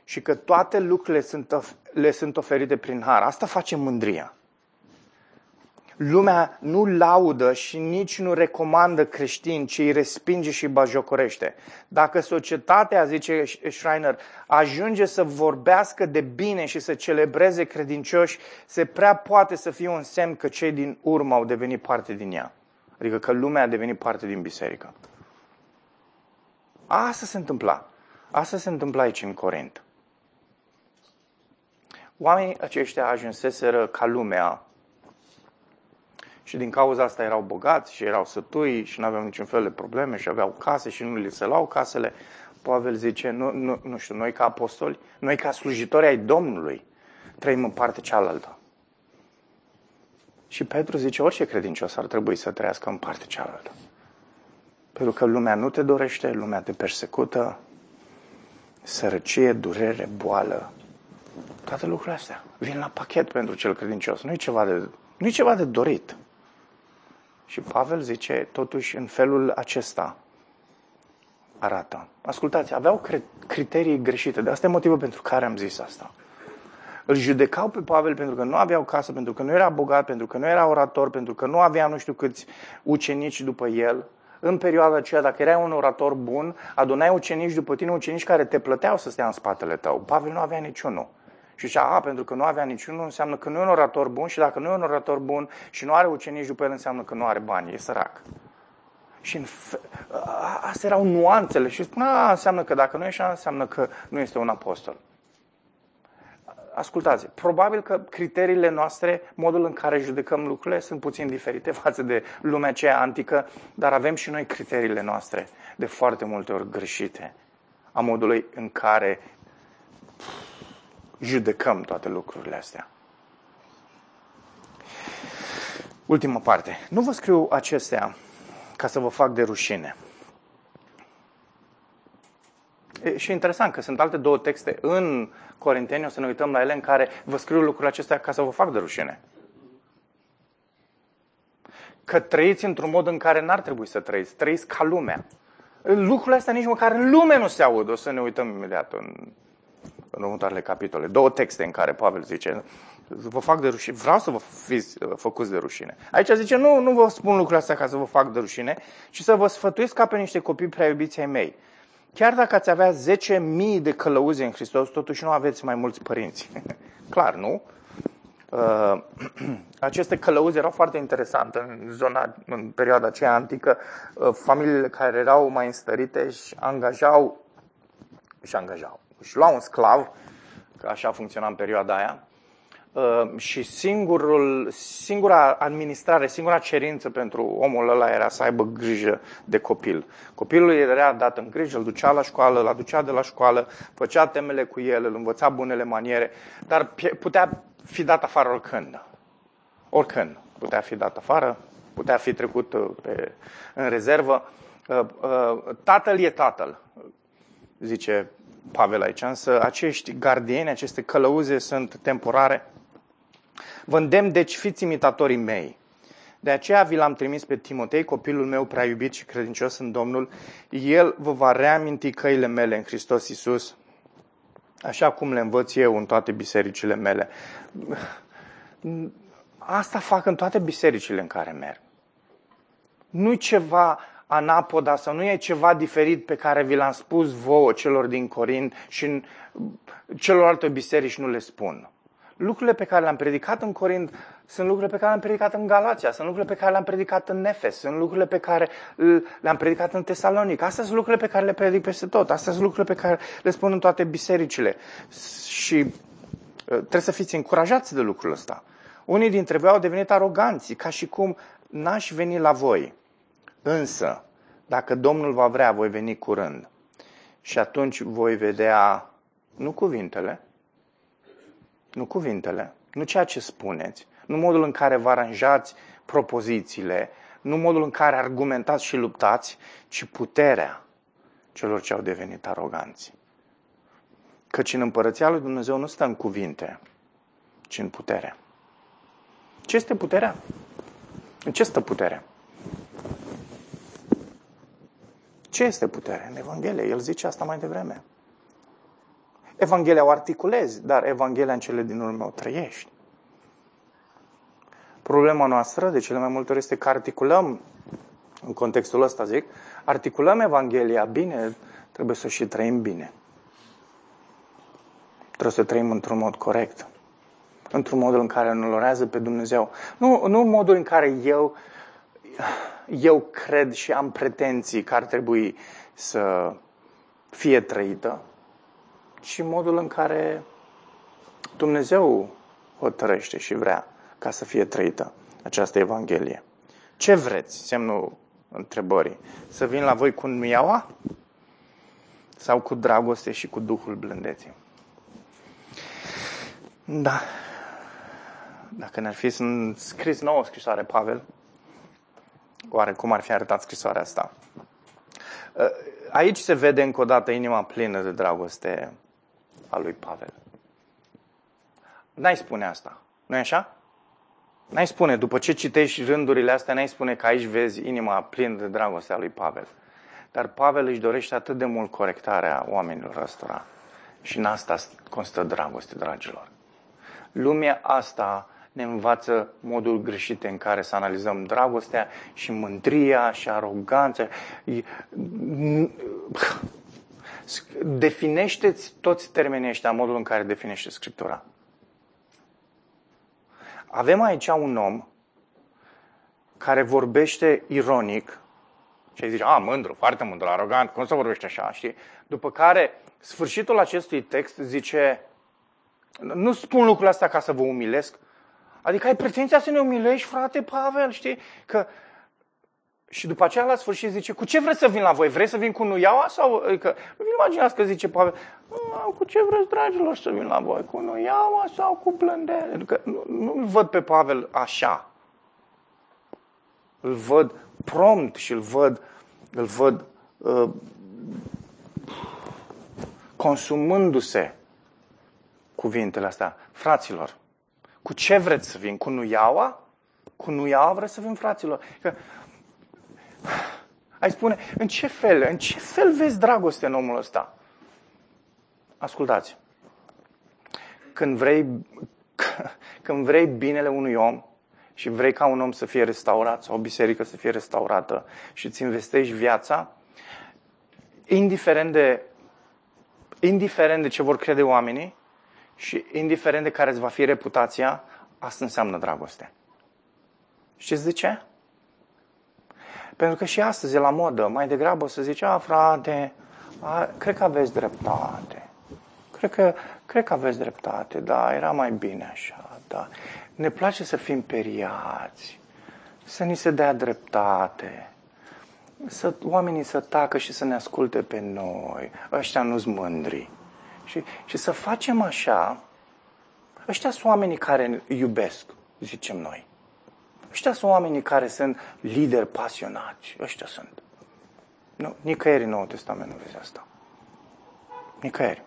și că toate lucrurile sunt, le sunt oferite prin har. Asta face mândria. Lumea nu laudă și nici nu recomandă creștini, ci îi respinge și îi bajocorește. Dacă societatea, zice Schreiner, ajunge să vorbească de bine și să celebreze credincioși, se prea poate să fie un semn că cei din urmă au devenit parte din ea. Adică că lumea a devenit parte din biserică. Asta se întâmpla. Asta se întâmpla aici în Corint. Oamenii aceștia ajunseseră ca lumea și din cauza asta erau bogați și erau sătui și nu aveau niciun fel de probleme și aveau case și nu li se luau casele. Pavel zice, nu, nu, nu știu, noi ca apostoli, noi ca slujitori ai Domnului, trăim în partea cealaltă. Și Petru zice, orice credincios ar trebui să trăiască în partea cealaltă. Pentru că lumea nu te dorește, lumea te persecută, sărăcie, durere, boală, toate lucrurile astea vin la pachet pentru cel credincios. Nu e ceva de, nu e ceva de dorit. Și Pavel zice, totuși, în felul acesta arată. Ascultați, aveau criterii greșite. De asta e motivul pentru care am zis asta. Îl judecau pe Pavel pentru că nu aveau casă, pentru că nu era bogat, pentru că nu era orator, pentru că nu avea nu știu câți ucenici după el. În perioada aceea, dacă erai un orator bun, adunai ucenici după tine, ucenici care te plăteau să stea în spatele tău. Pavel nu avea niciunul. Și zicea, a, pentru că nu avea niciunul, înseamnă că nu e un orator bun și dacă nu e un orator bun și nu are ucenici după el, înseamnă că nu are bani, e sărac. Și în fe... astea erau nuanțele și spunea, înseamnă că dacă nu e așa, înseamnă că nu este un apostol. Ascultați, probabil că criteriile noastre, modul în care judecăm lucrurile, sunt puțin diferite față de lumea aceea antică, dar avem și noi criteriile noastre de foarte multe ori greșite a modului în care judecăm toate lucrurile astea. Ultima parte. Nu vă scriu acestea ca să vă fac de rușine. E, și interesant că sunt alte două texte în Corinteni, o să ne uităm la ele, în care vă scriu lucrurile acestea ca să vă fac de rușine. Că trăiți într-un mod în care n-ar trebui să trăiți. Trăiți ca lumea. Lucrurile astea nici măcar în lume nu se aud. O să ne uităm imediat în în următoarele capitole. Două texte în care Pavel zice, vă fac de rușine, vreau să vă fiți uh, făcuți de rușine. Aici zice, nu, nu vă spun lucrurile astea ca să vă fac de rușine, ci să vă sfătuiesc ca pe niște copii prea iubiți ai mei. Chiar dacă ați avea 10.000 de călăuze în Hristos, totuși nu aveți mai mulți părinți. Clar, nu? Uh, aceste călăuze erau foarte interesante în zona, în perioada aceea antică. Uh, familiile care erau mai înstărite își angajau, își angajau, își lua un sclav, că așa funcționa în perioada aia, uh, și singurul, singura administrare, singura cerință pentru omul ăla era să aibă grijă de copil. Copilul era dat în grijă, îl ducea la școală, îl aducea de la școală, făcea temele cu el, îl învăța bunele maniere, dar putea fi dat afară oricând. Oricând putea fi dat afară, putea fi trecut uh, pe, în rezervă. Uh, tatăl e tatăl, zice Pavel aici, însă acești gardieni, aceste călăuze sunt temporare. Vă îndemn, deci, fiți imitatorii mei. De aceea vi l-am trimis pe Timotei, copilul meu prea iubit și credincios în Domnul. El vă va reaminti căile mele în Hristos Iisus, așa cum le învăț eu în toate bisericile mele. Asta fac în toate bisericile în care merg. Nu-i ceva anapoda sau nu e ceva diferit pe care vi l-am spus vouă celor din Corint și în celorlalte biserici nu le spun. Lucrurile pe care le-am predicat în Corint sunt lucrurile pe care le-am predicat în Galația, sunt lucrurile pe care le-am predicat în Nefes, sunt lucrurile pe care le-am predicat în Tesalonic. Astea sunt lucrurile pe care le predic peste tot, astea sunt lucrurile pe care le spun în toate bisericile. Și uh, trebuie să fiți încurajați de lucrul ăsta. Unii dintre voi au devenit aroganți, ca și cum n-aș veni la voi. Însă, dacă Domnul va vrea, voi veni curând. Și atunci voi vedea, nu cuvintele, nu cuvintele, nu ceea ce spuneți, nu modul în care vă aranjați propozițiile, nu modul în care argumentați și luptați, ci puterea celor ce au devenit aroganți. Căci în împărăția lui Dumnezeu nu stă în cuvinte, ci în putere. Ce este puterea? În ce stă puterea? Ce este putere? În Evanghelie. El zice asta mai devreme. Evanghelia o articulezi, dar Evanghelia în cele din urmă o trăiești. Problema noastră, de cele mai multe ori, este că articulăm, în contextul ăsta zic, articulăm Evanghelia bine, trebuie să și trăim bine. Trebuie să trăim într-un mod corect. Într-un mod în care îl onorează pe Dumnezeu. Nu, nu modul în care eu, eu cred și am pretenții că ar trebui să fie trăită, ci modul în care Dumnezeu hotărăște și vrea ca să fie trăită această Evanghelie. Ce vreți? Semnul întrebării. Să vin la voi cu nuiaua? Sau cu dragoste și cu Duhul blândeții? Da. Dacă ne-ar fi scris nouă scrisoare, Pavel, oare cum ar fi arătat scrisoarea asta? Aici se vede încă o dată inima plină de dragoste a lui Pavel. N-ai spune asta, nu e așa? N-ai spune, după ce citești rândurile astea, n-ai spune că aici vezi inima plină de dragoste a lui Pavel. Dar Pavel își dorește atât de mult corectarea oamenilor ăstora. Și în asta constă dragoste, dragilor. Lumea asta ne învață modul greșit în care să analizăm dragostea și mândria și aroganța. Definește-ți toți termenii ăștia modul în care definește Scriptura. Avem aici un om care vorbește ironic și zice, a, mândru, foarte mândru, arogant, cum să vorbește așa, știi? După care, sfârșitul acestui text zice, nu spun lucrul astea ca să vă umilesc, adică ai pretenția să ne umilești, frate Pavel, știi? Că și după aceea, la sfârșit, zice, cu ce vreți să vin la voi? Vrei să vin cu nuiaua? Sau, adică, nu vi imaginați că zice Pavel, cu ce vreți, dragilor, să vin la voi? Cu nuiaua sau cu plândere? Adică, nu, nu-l văd pe Pavel așa. Îl văd prompt și îl văd, îl văd uh, consumându-se cuvintele astea. Fraților, cu ce vreți să vin? Cu nuiaua? Cu nuiaua vreți să vin, fraților? Că ai spune, în ce fel, în ce fel vezi dragoste în omul ăsta? Ascultați. Când vrei, când vrei binele unui om și vrei ca un om să fie restaurat sau o biserică să fie restaurată și îți investești viața, indiferent de, indiferent de ce vor crede oamenii și indiferent de care îți va fi reputația, asta înseamnă dragoste. Știți de ce? Pentru că și astăzi e la modă, mai degrabă să zice, a, frate, a, cred că aveți dreptate. Cred că, cred că aveți dreptate, da, era mai bine așa, da. Ne place să fim periați, să ni se dea dreptate, să oamenii să tacă și să ne asculte pe noi, ăștia nu-s mândri. Și, și să facem așa, ăștia sunt oamenii care iubesc, zicem noi. Ăștia sunt oamenii care sunt lideri pasionați. Ăștia sunt. Nu, nicăieri în Noul Testament nu vezi asta. Nicăieri.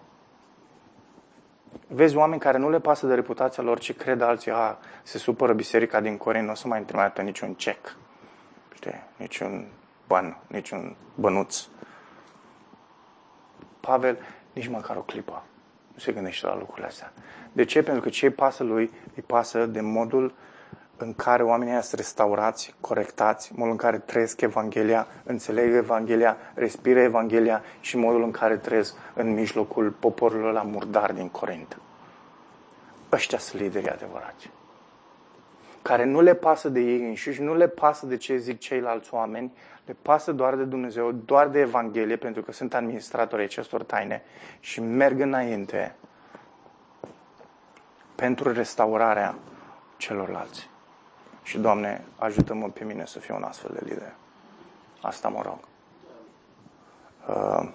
Vezi oameni care nu le pasă de reputația lor, ci cred alții, a, se supără biserica din Corint, nu o să mai trimite niciun cec, știi, niciun ban, niciun bănuț. Pavel nici măcar o clipă nu se gândește la lucrurile astea. De ce? Pentru că ce îi pasă lui, îi pasă de modul în care oamenii sunt restaurați, corectați, modul în care trăiesc Evanghelia, înțeleg Evanghelia, respiră Evanghelia și modul în care trăiesc în mijlocul poporului la murdar din Corint. Ăștia sunt liderii adevărați. Care nu le pasă de ei înșiși, nu le pasă de ce zic ceilalți oameni, le pasă doar de Dumnezeu, doar de Evanghelie, pentru că sunt administratorii acestor taine și merg înainte pentru restaurarea celorlalți. Și, Doamne, ajută-mă pe mine să fiu un astfel de lider. Asta mă rog. Uh,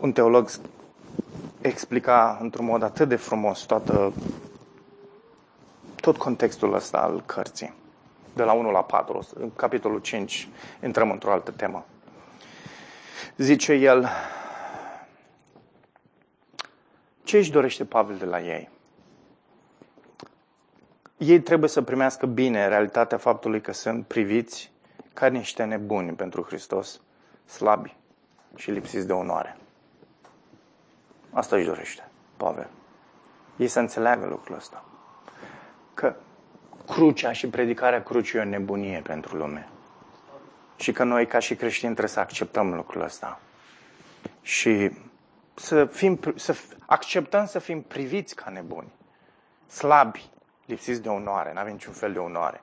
un teolog explica într-un mod atât de frumos toată, tot contextul ăsta al cărții. De la 1 la 4, în capitolul 5, intrăm într-o altă temă. Zice el, ce își dorește Pavel de la ei? Ei trebuie să primească bine realitatea faptului că sunt priviți ca niște nebuni pentru Hristos, slabi și lipsiți de onoare. Asta își dorește Pavel. Ei să înțeleagă lucrul ăsta. Că crucea și predicarea crucii e o nebunie pentru lume. Și că noi, ca și creștini, trebuie să acceptăm lucrul ăsta. Și să, fim, să acceptăm să fim priviți ca nebuni, slabi, lipsiți de onoare, nu avem niciun fel de onoare.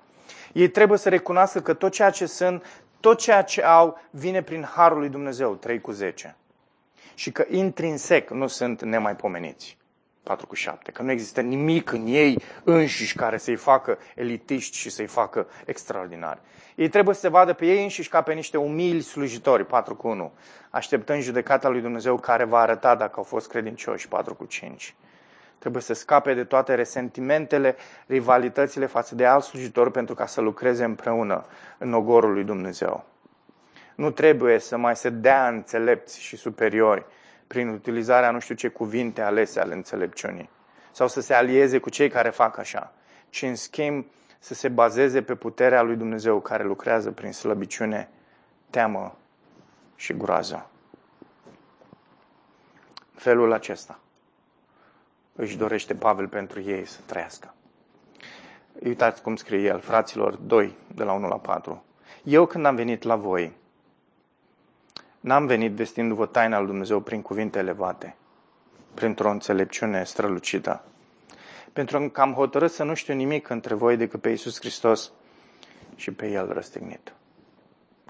Ei trebuie să recunoască că tot ceea ce sunt, tot ceea ce au, vine prin Harul lui Dumnezeu, 3 cu 10. Și că intrinsec nu sunt nemaipomeniți. 4 cu 7. Că nu există nimic în ei înșiși care să-i facă elitiști și să-i facă extraordinari. Ei trebuie să se vadă pe ei înșiși ca pe niște umili slujitori, 4 cu 1. Așteptând judecata lui Dumnezeu care va arăta dacă au fost credincioși, 4 cu 5. Trebuie să scape de toate resentimentele, rivalitățile față de alți slujitori pentru ca să lucreze împreună în ogorul lui Dumnezeu. Nu trebuie să mai se dea înțelepți și superiori prin utilizarea nu știu ce cuvinte alese ale înțelepciunii sau să se alieze cu cei care fac așa, ci în schimb să se bazeze pe puterea lui Dumnezeu care lucrează prin slăbiciune, teamă și groază. Felul acesta își dorește Pavel pentru ei să trăiască. Uitați cum scrie el, fraților 2, de la 1 la 4. Eu când am venit la voi, n-am venit vestindu-vă taina lui Dumnezeu prin cuvinte elevate, printr-o înțelepciune strălucită, pentru că am hotărât să nu știu nimic între voi decât pe Iisus Hristos și pe El răstignit.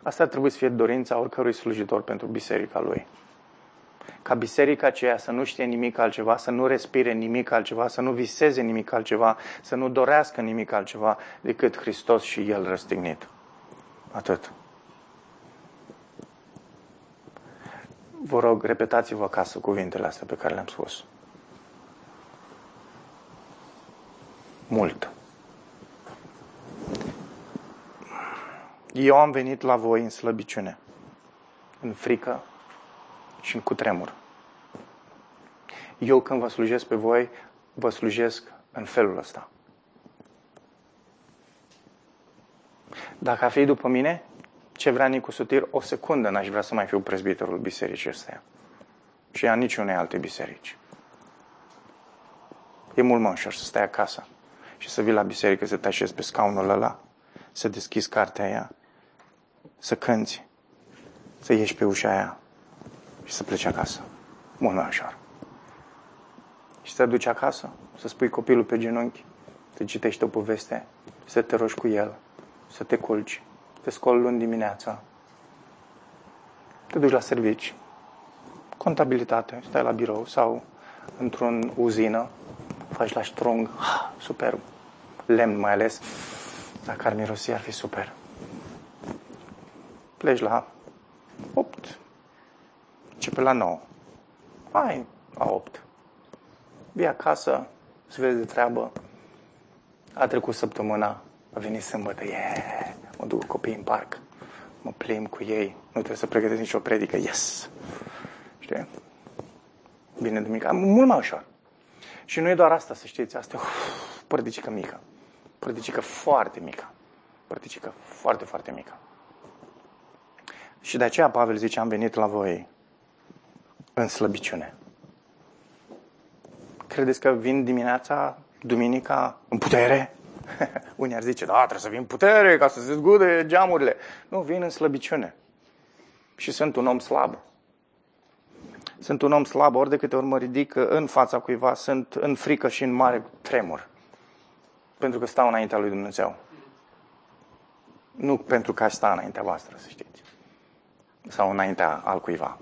Asta trebuie să fie dorința oricărui slujitor pentru biserica lui ca biserica aceea să nu știe nimic altceva, să nu respire nimic altceva, să nu viseze nimic altceva, să nu dorească nimic altceva decât Hristos și El răstignit. Atât. Vă rog, repetați-vă acasă cuvintele astea pe care le-am spus. Mult. Eu am venit la voi în slăbiciune, în frică, și în cutremur. Eu când vă slujesc pe voi, vă slujesc în felul ăsta. Dacă a fi după mine, ce vrea Nicu Sutir, o secundă n-aș vrea să mai fiu prezbiterul bisericii ăsteia. Și a niciunei alte biserici. E mult mai ușor să stai acasă și să vii la biserică, să te așezi pe scaunul ăla, să deschizi cartea aia, să cânți, să ieși pe ușa aia, și să pleci acasă. Mult mai ușor. Și să te duci acasă, să spui copilul pe genunchi, să citești o poveste, să te rogi cu el, să te culci, te scoli luni dimineața, te duci la servici, contabilitate, stai la birou sau într-o uzină, faci la strong, superb, lemn mai ales, dacă ar mirosi ar fi super. Pleci la 8, Începe la 9. Hai, la 8. Vii acasă, să vezi de treabă. A trecut săptămâna, a venit sâmbătă, yeah, mă duc cu copiii în parc, mă plimb cu ei, nu trebuie să pregătesc nicio predică, yes! Știi? Bine duminica, mult mai ușor. Și nu e doar asta, să știți, asta e uf, părticică mică. Părticică foarte mică. Părticică foarte, foarte mică. Și de aceea Pavel zice, am venit la voi în slăbiciune. Credeți că vin dimineața, duminica, în putere? Unii ar zice, da, trebuie să vin în putere ca să se zgude geamurile. Nu, vin în slăbiciune. Și sunt un om slab. Sunt un om slab, ori de câte ori mă ridic în fața cuiva, sunt în frică și în mare tremur. Pentru că stau înaintea lui Dumnezeu. Nu pentru că aș sta înaintea voastră, să știți. Sau înaintea al cuiva.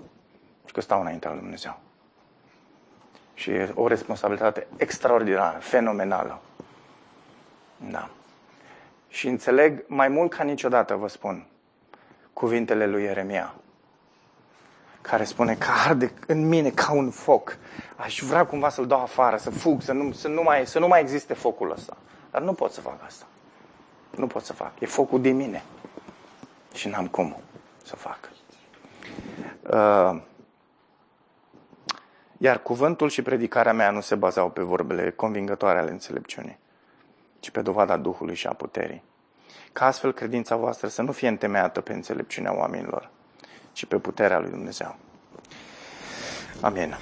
Și că stau înaintea lui Dumnezeu. Și e o responsabilitate extraordinară, fenomenală. Da. Și înțeleg mai mult ca niciodată, vă spun, cuvintele lui Ieremia, care spune că arde în mine ca un foc. Aș vrea cumva să-l dau afară, să fug, să nu, să nu, mai, să nu mai existe focul ăsta. Dar nu pot să fac asta. Nu pot să fac. E focul din mine. Și n-am cum să fac. Uh, iar cuvântul și predicarea mea nu se bazau pe vorbele convingătoare ale înțelepciunii, ci pe dovada Duhului și a puterii. Ca astfel credința voastră să nu fie întemeiată pe înțelepciunea oamenilor, ci pe puterea lui Dumnezeu. Amin.